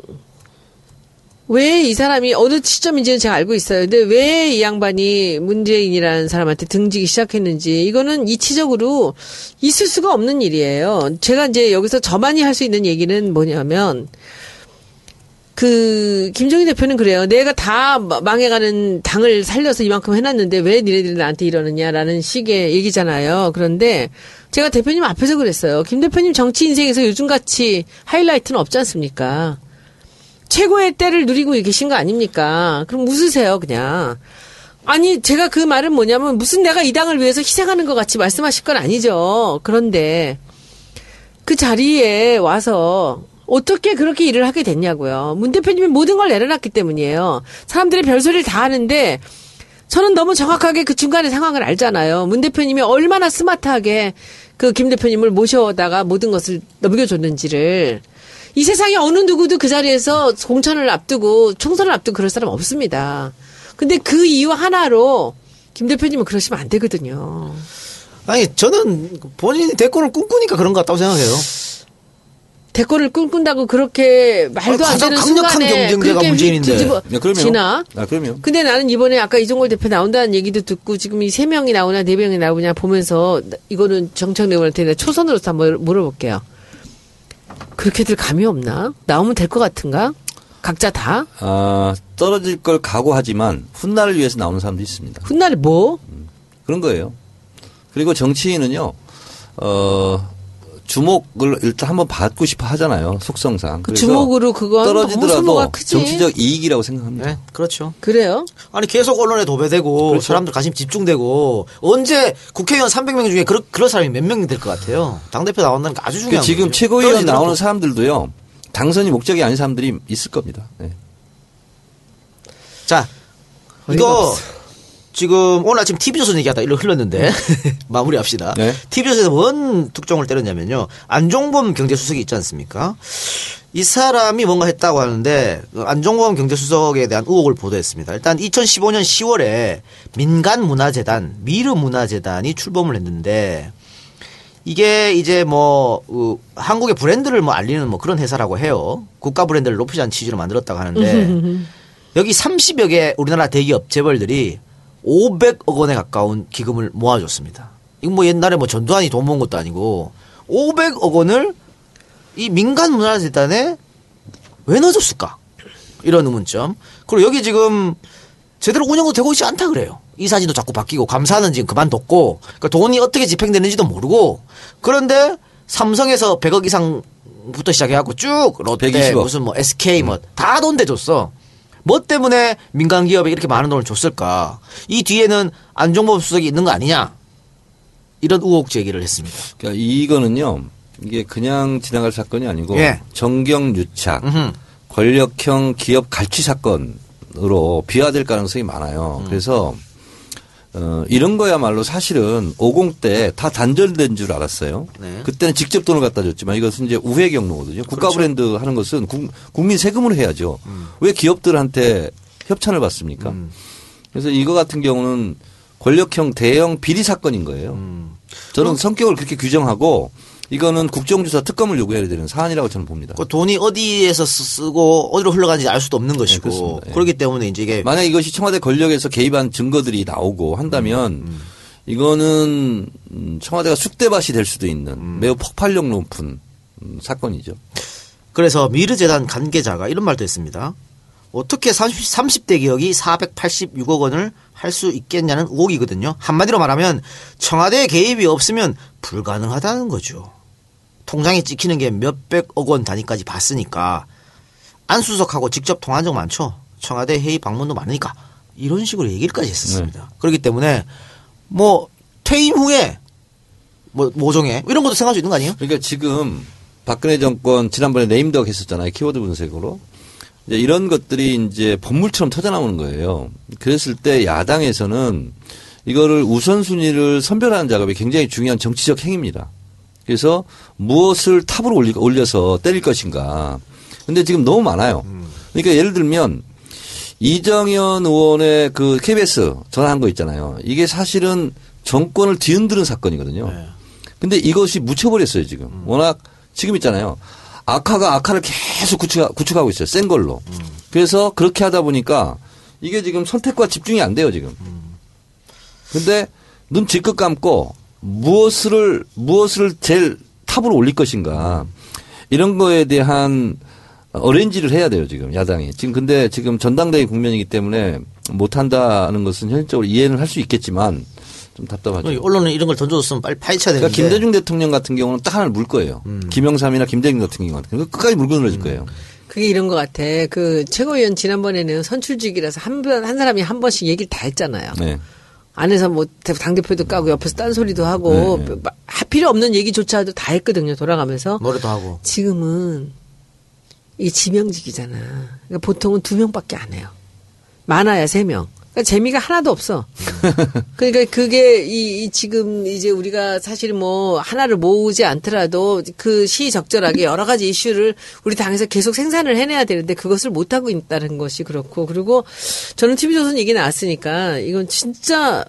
왜 이 사람이 어느 시점인지는 제가 알고 있어요. 근데 왜 이 양반이 문재인이라는 사람한테 등지기 시작했는지 이거는 이치적으로 있을 수가 없는 일이에요. 제가 이제 여기서 저만이 할 수 있는 얘기는 뭐냐면 그 김정희 대표는 그래요. 내가 다 마- 망해가는 당을 살려서 이만큼 해놨는데 왜 니네들이 나한테 이러느냐라는 식의 얘기잖아요. 그런데 제가 대표님 앞에서 그랬어요. 김 대표님 정치 인생에서 요즘같이 하이라이트는 없지 않습니까? 최고의 때를 누리고 계신 거 아닙니까? 그럼 웃으세요, 그냥. 아니, 제가 그 말은 뭐냐면 무슨 내가 이 당을 위해서 희생하는 것 같이 말씀하실 건 아니죠. 그런데 그 자리에 와서 어떻게 그렇게 일을 하게 됐냐고요. 문 대표님이 모든 걸 내려놨기 때문이에요. 사람들이 별소리를 다 하는데 저는 너무 정확하게 그 중간의 상황을 알잖아요. 문 대표님이 얼마나 스마트하게 그 김 대표님을 모셔다가 모든 것을 넘겨줬는지를 이 세상에 어느 누구도 그 자리에서 공천을 앞두고 총선을 앞두고 그럴 사람 없습니다. 근데 그 이유 하나로 김 대표님은 그러시면 안 되거든요. 아니 저는 본인이 대권을 꿈꾸니까 그런 것 같다고 생각해요. 대권을 꿈꾼다고 그렇게 말도 안 가장 되는 강력한 순간에 경쟁자가 그렇게 문재인인데. 뒤집어 네, 그럼요. 지나. 아, 그럼요. 근데 나는 이번에 아까 이종걸 대표 나온다는 얘기도 듣고 지금 이 세 명이 나오나 네 명이 나오냐 보면서 이거는 정청래 의원한테 초선으로서 한번 물어볼게요. 그렇게들 감이 없나? 나오면 될 것 같은가? 각자 다? 아, 떨어질 걸 각오하지만 훗날을 위해서 나오는 사람도 있습니다. 훗날에 뭐? 그런 거예요. 그리고 정치인은요, 어, 주목을 일단 한번 받고 싶어 하잖아요. 속성상. 그 주목으로 그건 떨어지더라도. 정치적 이익이라고 생각합니다. 네, 그렇죠. 그래요? 아니 계속 언론에 도배되고 그렇죠. 사람들 관심 집중되고 언제 국회의원 300명 중에 그런 그런 사람이 몇명될것 같아요. 당 대표 나온다는 게 아주 그 중요한 지금 거죠. 최고위원 떨어지더라도. 나오는 사람들도요, 당선이 목적이 아닌 사람들이 있을 겁니다. 네. 자, 이거 없어. 지금 오늘 아침 TV조선 얘기하다 일로 흘렀는데 마무리합시다. 네. TV조선에서 뭔 특종을 때렸냐면요. 안종범 경제수석이 있지 않습니까? 이 사람이 뭔가 했다고 하는데 그 안종범 경제수석에 대한 의혹을 보도했습니다. 일단 2015년 10월에 민간문화재단 미르문화재단이 출범을 했는데 이게 이제 뭐 어, 한국의 브랜드를 뭐 알리는 뭐 그런 회사라고 해요. 국가 브랜드를 높이자는 취지로 만들었다고 하는데 여기 30여 개 우리나라 대기업 재벌들이 500억 원에 가까운 기금을 모아줬습니다. 이거 뭐 옛날에 뭐 전두환이 돈 모은 것도 아니고 500억 원을 이 민간 문화재단에 왜 넣어줬을까? 이런 의문점. 그리고 여기 지금 제대로 운영도 되고 있지 않다 그래요. 이사진도 자꾸 바뀌고 감사는 지금 그만뒀고 그러니까 돈이 어떻게 집행되는지도 모르고 그런데 삼성에서 100억 이상 삼성부터 시작해갖고 쭉 롯데 120억. 무슨 뭐 SK 뭐 다 돈 대줬어. 뭐 때문에 민간 기업에 이렇게 많은 돈을 줬을까? 이 뒤에는 안종범 수석이 있는 거 아니냐? 이런 의혹 제기를 했습니다. 그러니까 이거는요. 이게 그냥 지나갈 사건이 아니고 예. 정경 유착, 음흠. 권력형 기업 갈취 사건으로 비화될 가능성이 많아요. 음. 그래서 어, 이런 거야말로 사실은 50 때 다 단절된 줄 알았어요. 네. 그때는 직접 돈을 갖다 줬지만 이것은 이제 우회 경로거든요. 국가 그렇죠. 브랜드 하는 것은 국, 국민 세금으로 해야죠. 음. 왜 기업들한테 협찬을 받습니까? 그래서 이거 같은 경우는 권력형 대형 비리 사건인 거예요. 음. 저는 성격을 그렇게 규정하고 이거는 국정조사 특검을 요구해야 되는 사안이라고 저는 봅니다. 그 돈이 어디에서 쓰- 쓰고 어디로 흘러가는지 알 수도 없는 것이고 그렇습니다. 예. 그렇기 때문에 이제 이게 만약 이것이 청와대 권력에서 개입한 증거들이 나오고 한다면 이거는 음, 청와대가 쑥대밭이 될 수도 있는 매우 폭발력 높은 음, 사건이죠. 그래서 미르재단 관계자가 이런 말도 했습니다. 어떻게 30, 대 기업이 486억 원을 할 수 있겠냐는 의혹이거든요. 한마디로 말하면 청와대 개입이 없으면 불가능하다는 거죠. 통장에 찍히는 게 몇백억 원 단위까지 봤으니까 안수석하고 직접 통화한 적 많죠. 청와대 회의 방문도 많으니까 이런 식으로 얘기까지 했었습니다. 그렇기 때문에 뭐 퇴임 후에 뭐 모종에 이런 것도 생각할 수 있는 거 아니에요? 그러니까 지금 박근혜 정권 지난번에 네임덕 했었잖아요. 키워드 분석으로. 이제 이런 것들이 이제 법물처럼 터져나오는 거예요. 그랬을 때 야당에서는 이거를 우선순위를 선별하는 작업이 굉장히 중요한 정치적 행위입니다. 그래서 무엇을 탑으로 올리, 올려서 때릴 것인가. 근데 지금 너무 많아요. 그러니까 예를 들면 이정현 의원의 그 KBS 전화한 거 있잖아요. 이게 사실은 정권을 뒤흔드는 사건이거든요. 근데 이것이 묻혀버렸어요, 지금. 워낙 지금 있잖아요. 악화가 악화를 계속 구축하, 구축하고 있어요. 센 걸로. 그래서 그렇게 하다 보니까 이게 지금 선택과 집중이 안 돼요, 지금. 근데 눈 질끗 감고 무엇을, 무엇을 제일 탑으로 올릴 것인가. 이런 거에 대한 어렌지를 해야 돼요, 지금 야당이. 지금 근데 지금 전당대회 국면이기 때문에 못한다는 것은 현실적으로 이해는 할 수 있겠지만 좀 답답하죠. 언론은 이런 걸 던져줬으면 빨리 파헤쳐야 되는데. 그러니까 김대중 대통령 같은 경우는 딱 하나를 물 거예요. 김영삼이나 김대중 같은 경우 끝까지 물고 늘어질 거예요. 그게 이런 것 같아. 그 최고위원 지난번에는 선출직이라서 한 번, 한 사람이 한 번씩 얘기를 다 했잖아요. 네. 안에서 뭐 당대표도 까고 옆에서 딴소리도 하고 네, 할 필요 없는 얘기조차도 다 했거든요. 돌아가면서. 노래도 하고. 지금은 이 지명직이잖아. 그러니까 보통은 두 명밖에 안 해요. 많아야 세 명. 그러니까 재미가 하나도 없어. 그러니까 그게 이, 이 지금 이제 우리가 사실 뭐 하나를 모으지 않더라도 그 시적절하게 여러 가지 이슈를 우리 당에서 계속 생산을 해내야 되는데 그것을 못 하고 있다는 것이 그렇고 그리고 저는 TV조선 얘기 나왔으니까 이건 진짜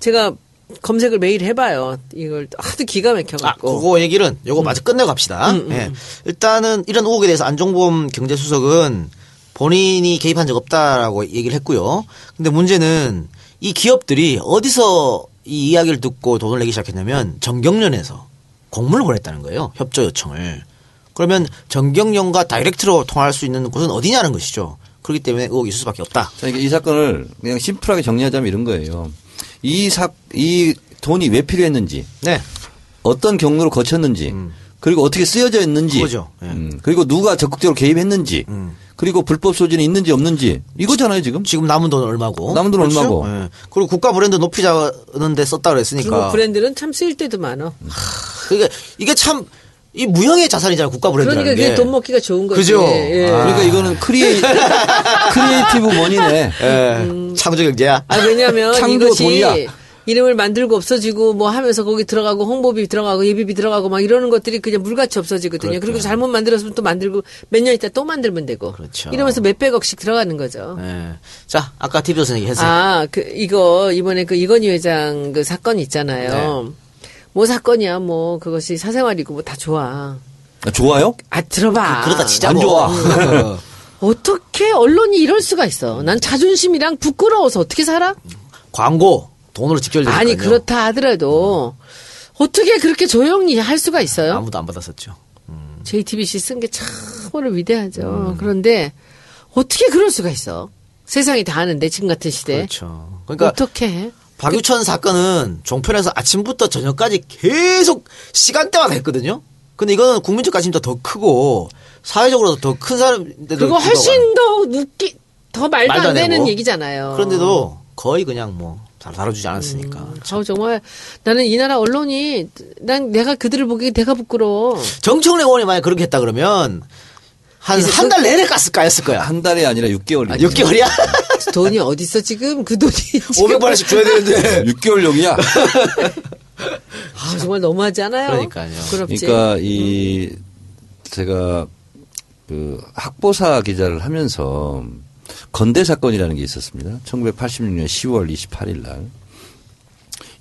제가 검색을 매일 해봐요. 이걸 하도 기가 아, 막혀갖고. 그거 얘기는 요거 마저 끝내고 갑시다. 음, 음, 예. 일단은 이런 의혹에 대해서 안종범 경제수석은 본인이 개입한 적 없다라고 얘기를 했고요. 근데 문제는 이 기업들이 어디서 이 이야기를 듣고 돈을 내기 시작했냐면 정경련에서 공문을 보냈다는 거예요. 협조 요청을. 그러면 정경련과 다이렉트로 통할 수 있는 곳은 어디냐는 것이죠. 그렇기 때문에 의혹이 있을 수밖에 없다. 자, 그러니까 이 사건을 그냥 심플하게 정리하자면 이런 거예요. 이 사, 이 돈이 왜 필요했는지, 네. 어떤 경로를 거쳤는지, 그리고 어떻게 쓰여져 있는지. 예. 음, 그리고 누가 적극적으로 개입했는지, 음. 그리고 불법 소지가 있는지 없는지, 이거잖아요, 지금. 지금 남은 돈은 얼마고? 남은 돈은 얼마고? 예. 그리고 국가 브랜드 높이자는데 썼다 그랬으니까. 중국 브랜드는 참 쓰일 때도 많아. 그러니까 이게 참 이 무형의 자산이잖아요. 국가 브랜드라는 그러니까 그게 게. 돈 먹기가 좋은 거지. 그죠? 예. 아. 그러니까 이거는 crea-, creative money네. 예. 창조 경제야. 아, 왜냐면 창조 이것이 돈이야. 이름을 만들고 없어지고 뭐 하면서 거기 들어가고 홍보비 들어가고 예비비 들어가고 막 이러는 것들이 그냥 물같이 없어지거든요. 그리고 잘못 만들었으면 또 만들고 몇 년 있다 또 만들면 되고. 그렇죠. 이러면서 몇백억씩 들어가는 거죠. 예. 자, 아까 TV조선 얘기 했어요. 아, 그 이거 이번에 그 이건희 회장 그 사건 있잖아요. 네. 뭐 사건이야 뭐 그것이 사생활이고 뭐 다 좋아. 아, 좋아요? 아 들어봐. 그 러다 치자고. 안 좋아. 어. 어떻게 언론이 이럴 수가 있어? 난 자존심이랑 부끄러워서 어떻게 살아? 광고 돈으로 직결되니까요. 아니 그렇다 하더라도 어떻게 그렇게 조용히 할 수가 있어요? 아무도 안 받았었죠. JTBC 쓴 게 참으로 위대하죠. 그런데 어떻게 그럴 수가 있어? 세상이 다 아는데 지금 같은 시대. 그렇죠. 그러니까 어떻게 해? 박유천 사건은 종편에서 아침부터 저녁까지 계속 시간대마다 했거든요. 근데 이거는 국민적 관심도 더 크고 사회적으로도 더큰 사람인데도 불구하고 훨씬 더 웃기 더 말도, 말도 안안 되는. 얘기잖아요. 그런데도 거의 그냥 뭐 잘 다뤄주지 않았으니까. 아우 정말 나는 이 나라 언론이 난 내가 그들을 보기에 내가 부끄러워. 정청래 의원이 만약 그렇게 했다 그러면 한 이제 한달 내내 가스 까였을 거야. 한 달이 아니라 6개월. 아, 6개월이야? 돈이 어디 있어 지금 그 돈이 지금 500만 원씩 줘야 되는데. 6개월용이야. 아, 정말 너무하지 않아요? 그러니까요. 부끄럽지. 그러니까 이 제가 그 학보사 기자를 하면서 건대 사건이라는 게 있었습니다. 1986년 10월 28일 날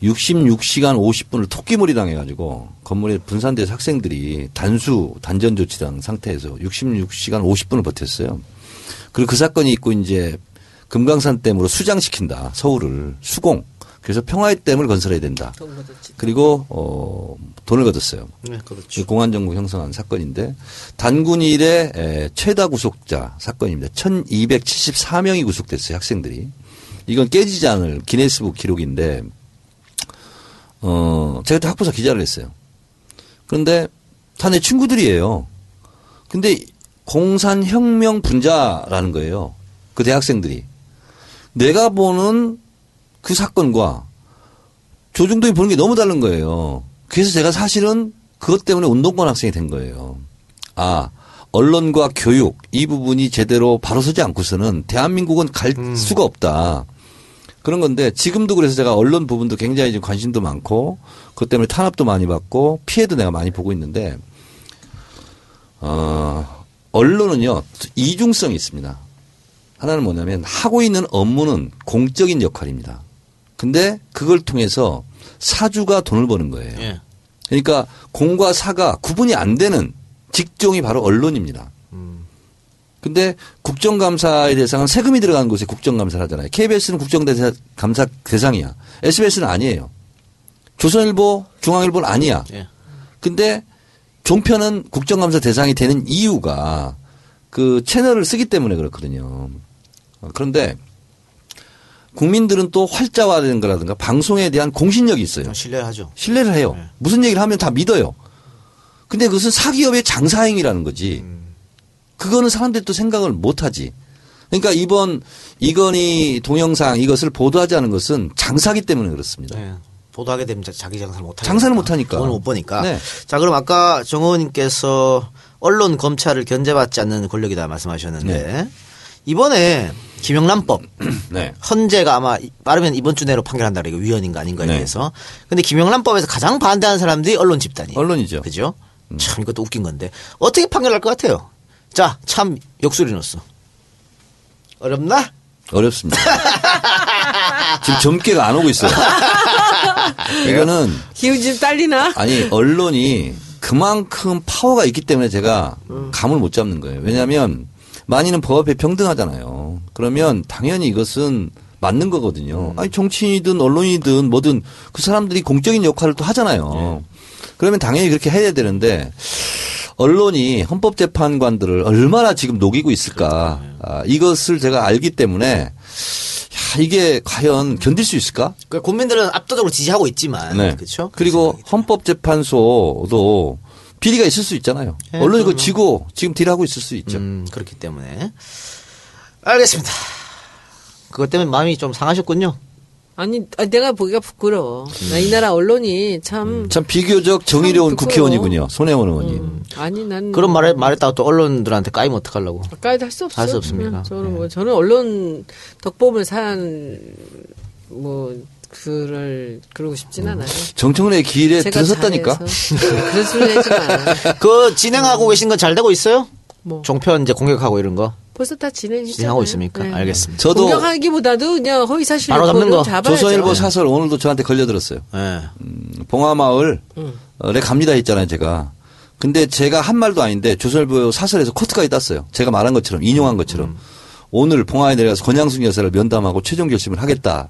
66시간 50분을 토끼몰이 당해가지고 건물에 분산돼서 학생들이 단수 단전 조치당 상태에서 66시간 50분을 버텼어요. 그리고 그 사건이 있고 이제 금강산 댐으로 수장시킨다 서울을 수공. 그래서 평화의 댐을 건설해야 된다. 그리고 어 돈을 걷었어요. 네, 그렇죠. 이 공안 정부 형성한 사건인데 단군 일의 에, 최다 구속자 사건입니다. 1274명이 구속됐어요. 학생들이. 이건 깨지지 않을 기네스북 기록인데 어 제가 또 학부사 기자를 했어요. 그런데 다 내 친구들이에요. 근데 공산혁명 분자라는 거예요. 그 대학생들이. 내가 보는 그 사건과 조중동이 보는 게 너무 다른 거예요. 그래서 제가 사실은 그것 때문에 운동권 학생이 된 거예요. 아, 언론과 교육 이 부분이 제대로 바로 서지 않고서는 대한민국은 갈 수가 없다. 그런 건데 지금도 그래서 제가 언론 부분도 굉장히 좀 관심도 많고 그것 때문에 탄압도 많이 받고 피해도 내가 많이 보고 있는데 어, 언론은요 이중성이 있습니다. 하나는 뭐냐면 하고 있는 업무는 공적인 역할입니다. 근데 그걸 통해서 사주가 돈을 버는 거예요. 예. 그러니까 공과 사가 구분이 안 되는 직종이 바로 언론입니다. 근데 국정감사의 대상은 세금이 들어가는 곳에 국정감사를 하잖아요. KBS는 국정감사 대상이야. SBS는 아니에요. 조선일보, 중앙일보는 아니야. 예. 근데 종편은 국정감사 대상이 되는 이유가 그 채널을 쓰기 때문에 그렇거든요. 어, 그런데 국민들은 또 활자화된 거라든가 방송에 대한 공신력이 있어요. 신뢰하죠. 신뢰를 해요. 네. 무슨 얘기를 하면 다 믿어요. 근데 그것은 사기업의 장사행위라는 거지. 그거는 사람들이 또 생각을 못 하지. 그러니까 이번 이건희 동영상 이것을 보도하지 않은 것은 장사기 때문에 그렇습니다. 네. 보도하게 되면 자- 자기 장사를 못 하니까. 장사를 못 하니까. 돈을 못 버니까. 네. 자, 그럼 아까 정 의원님께서 언론 검찰을 견제받지 않는 권력이다 말씀하셨는데 네. 이번에 김영란법 네. 헌재가 아마 이- 빠르면 이번 주 내로 판결한다 그래요. 위헌인가 아닌가에 네. 대해서. 근데 김영란법에서 가장 반대하는 사람들이 언론 집단이에요. 언론이죠. 음. 그죠? 참 이것도 웃긴 건데 어떻게 판결할 것 같아요? 자, 참 역술이 넣었어. 어렵나? 어렵습니다. 지금 점괘가 안 오고 있어요. 이거는 기운 좀 딸리나? 아니 언론이 그만큼 파워가 있기 때문에 제가 감을 못 잡는 거예요. 왜냐하면 만인은 법 앞에 평등하잖아요. 그러면 당연히 이것은 맞는 거거든요. 아니 정치인이든 언론이든 뭐든 그 사람들이 공적인 역할을 또 하잖아요. 그러면 당연히 그렇게 해야 되는데 언론이 헌법재판관들을 얼마나 지금 녹이고 있을까 아, 이것을 제가 알기 때문에 야, 이게 과연 견딜 수 있을까? 그 국민들은 압도적으로 지지하고 있지만 네. 그렇죠? 그리고 헌법재판소도 비리가 있을 수 있잖아요. 예, 언론이 그거. 지고 지금 딜하고 있을 수 있죠. 음, 그렇기 때문에 알겠습니다. 그것 때문에 마음이 좀 상하셨군요. 아니, 아, 내가 보기가 부끄러워. 나 이 나라 언론이 참. 참 비교적 정의로운. 국회의원이군요. 손혜원 의원님. 음, 아니, 난. 그런 말을 말했다가 또 언론들한테 까이면 어떡하려고. 가까이도 할 수 없어. 할수 없습니까? 음, 저는 네. 뭐, 저는 언론 덕보면 산, 뭐, 그를, 그러고 싶진 않아요. 정청래 길에 들어섰다니까. 그런 소리 마. 그 진행하고 계신 건 잘 되고 있어요? 뭐. 종편 이제 공격하고 이런 거 벌써 다 진행했잖아요. 진행하고 있습니까? 네. 알겠습니다. 저도 공격하기보다도 그냥 허위 사실 바로 잡는 거. 잡아야죠. 조선일보 사설 오늘도 저한테 걸려들었어요. 예. 봉화마을에 음. 갑니다 했잖아요, 제가. 근데 제가 한 말도 아닌데 조선일보 사설에서 코트까지 땄어요. 제가 말한 것처럼 인용한 것처럼 오늘 봉화에 내려가서 권양숙 여사를 면담하고 최종 결심을 하겠다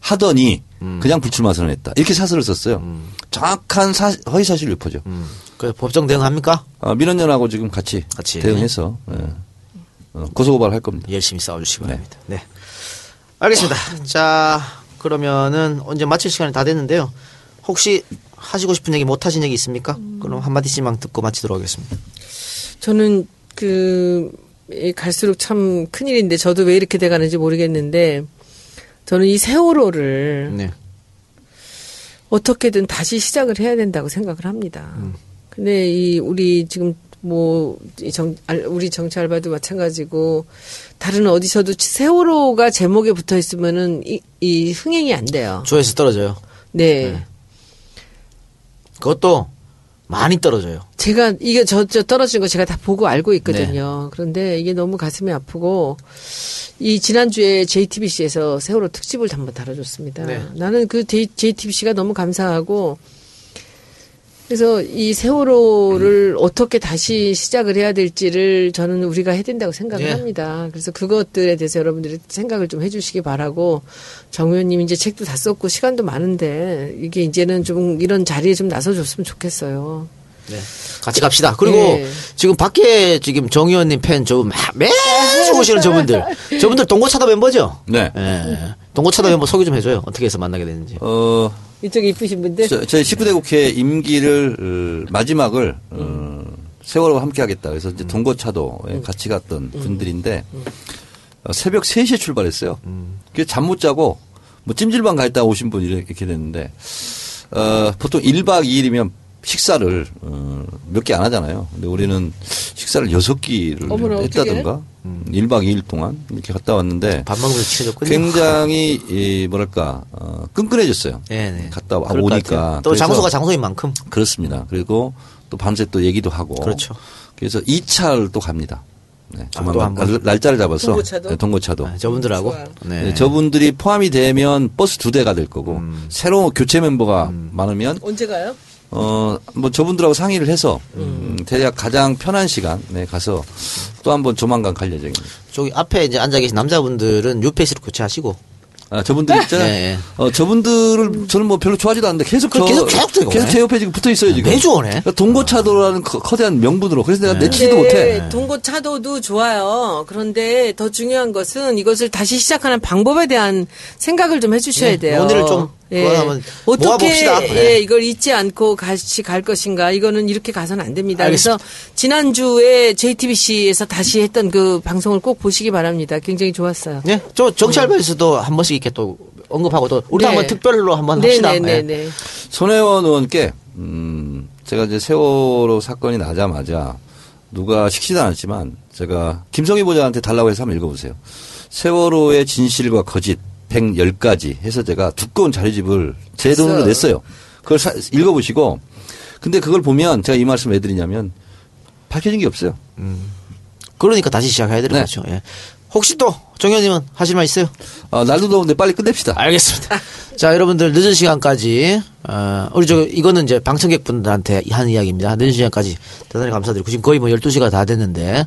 하더니 그냥 불출마 선언했다. 이렇게 사설을 썼어요. 정확한 사- 허위 사실 유포죠. 음. 그 법정 대응합니까? 아, 민원연하고 지금 같이, 같이. 대응해서 예. 어, 고소고발할 겁니다. 열심히 싸워주시기 네. 바랍니다. 네. 알겠습니다. 자, 그러면은 언제 마칠 시간이 다 됐는데요. 혹시 하시고 싶은 얘기 못 하신 얘기 있습니까? 그럼 한마디씩만 듣고 마치도록 하겠습니다. 저는 그이 갈수록 참 큰일인데 저도 왜 이렇게 돼가는지 모르겠는데 저는 이 세월호를 네. 어떻게든 다시 시작을 해야 된다고 생각을 합니다. 근데 이 우리 지금 뭐이 정, 알- 우리 정치 알바도 마찬가지고 다른 어디서도 세월호가 제목에 붙어 있으면은 이, 이 흥행이 안 돼요. 조회수 떨어져요. 네. 그것도 많이 떨어져요. 제가 이게 저, 저 떨어진 거 제가 다 보고 알고 있거든요. 그런데 이게 너무 가슴이 아프고 이 지난주에 JTBC에서 세월호 특집을 한번 다뤄줬습니다. 네. 나는 그 JTBC가 너무 감사하고 그래서 이 세월호를 어떻게 다시 시작을 해야 될지를 저는 우리가 해야 된다고 생각을 예. 합니다. 그래서 그것들에 대해서 여러분들이 생각을 좀 해주시기 바라고 정 의원님 이제 책도 다 썼고 시간도 많은데 이게 이제는 좀 이런 자리에 좀 나서줬으면 좋겠어요. 네. 같이 갑시다. 그리고 네. 지금 밖에 지금 정 의원님 팬저 매주 오시는 저분들. 저분들 동고차도 멤버죠? 네. 예. 동고차도 멤버 소개 좀 해줘요. 어떻게 해서 만나게 되는지. 어, 이쪽에 이쁘신 분들. 저, 저희 19대 국회 임기를 어, 마지막을 어, 세월호와 함께 하겠다. 그래서 이제 동거차도에 같이 갔던 분들인데 어, 새벽 3시에 출발했어요. 그래서 잠 못 자고 뭐 찜질방 가 있다 오신 분이 이렇게 됐는데 어, 보통 1박 2일이면 식사를 어, 몇 개 안 하잖아요. 근데 우리는 식사를 6끼를 어머나, 했다던가 음, 1박 2일 동안 이렇게 갔다 왔는데. 굉장히 이 뭐랄까 어, 끈끈해졌어요. 네, 네. 갔다 와 오니까. 또 장소가 장소인 만큼. 그렇습니다. 그리고 또 밤새 또 얘기도 하고 그렇죠. 그래서 2차를 또 갑니다. 네, 아, 조만간. 날- 날짜를 잡아서 동고차도? 네, 동고차도. 아, 저분들하고. 네. 네, 저분들이 포함이 되면 버스 두 대가 될 거고 음. 새로 교체 멤버가 많으면 언제 가요? 어 뭐 저분들하고 상의를 해서 음, 대략 가장 편한 시간 네 가서 또 한번 조만간 갈 예정입니다. 저기 앞에 이제 앉아 계신 남자분들은 유페이스로 교체하시고. 아, 저분들 있잖아요. 네, 네. 어, 저분들을 저는 뭐 별로 좋아하지도 않는데 계속 그 저, 계속 계속 계속. 제 옆에 지금 붙어 있어요, 지금. 매주 오네. 그러니까 동고차도라는 커- 커다란 명분으로. 그래서 내가 내치지도 네, 못해. 동고차도도 좋아요. 그런데 더 중요한 것은 이것을 다시 시작하는 방법에 대한 생각을 좀 해주셔야 네, 돼요. 논의를 좀 한번 어떻게 모아봅시다. 네. 예, 이걸 잊지 않고 같이 갈 것인가? 이거는 이렇게 가서는 안 됩니다. 알겠습니다. 그래서 지난주에 JTBC에서 다시 했던 그 방송을 꼭 보시기 바랍니다. 굉장히 좋았어요. 네. 저 정치 알바에서도 한 번씩 이렇게 또 언급하고 또 우리도 네. 한번 특별로 한번 네, 합시다. 네, 네, 네. 네. 손혜원 의원께, 음, 제가 이제 세월호 사건이 나자마자 누가 시키지도 않았지만 제가 김성희 보좌한테 달라고 해서 한번 읽어보세요. 세월호의 진실과 거짓 110가지 해서 제가 두꺼운 자료집을 제 돈으로. 냈어요. 그걸 사- 읽어보시고 근데 그걸 보면 제가 이 말씀 왜 드리냐면 밝혀진 게 없어요. 그러니까 다시 시작해야 되는 네. 거죠. 예. 혹시 또 정현님은 하실 말 있어요? 아, 날도 더운데 빨리 끝냅시다. 알겠습니다. 자, 여러분들 늦은 시간까지 어, 우리 저 이거는 이제 방청객분들한테 한 이야기입니다. 늦은 시간까지 대단히 감사드리고 지금 거의 뭐 12시가 다 됐는데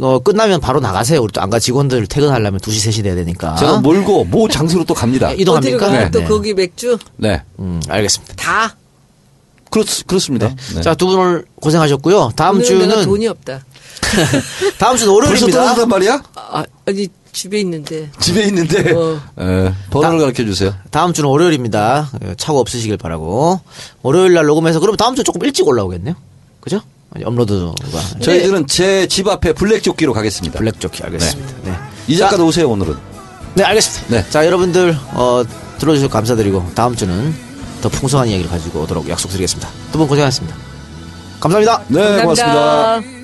어, 끝나면 바로 나가세요. 우리 또 안가 직원들 퇴근하려면 2시 3시 돼야 되니까. 제가 몰고 모 장소로 또 갑니다. 아. 네, 이동합니까? 어디로 가요? 또 네. 거기 맥주 네. 음, 알겠습니다. 다. 그렇, 그렇습니다. 네. 자, 두 분 오늘 고생하셨고요. 다음 오늘은 내가 주는 돈이 없다. 다음 주는 벌써 월요일입니다. 떠난단 말이야? 아, 아니 집에 있는데. 집에 있는데 어. 에, 번호를 가르쳐 주세요. 다음 주는 월요일입니다. 예, 착오 없으시길 바라고. 월요일 날 녹음해서 그러면 다음 주 조금 일찍 올라오겠네요. 그죠? 업로드가. 저희들은 제 집 앞에 블랙 조끼로 가겠습니다. 블랙 조끼 알겠습니다. 네. 이 작가도 오세요 오늘은. 네, 알겠습니다. 네. 자, 여러분들, 어, 들어주셔서 감사드리고, 다음 주는 더 풍성한 이야기를 가지고 오도록 약속드리겠습니다. 두 분 고생하셨습니다. 감사합니다. 네, 감사합니다. 고맙습니다.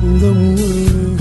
moon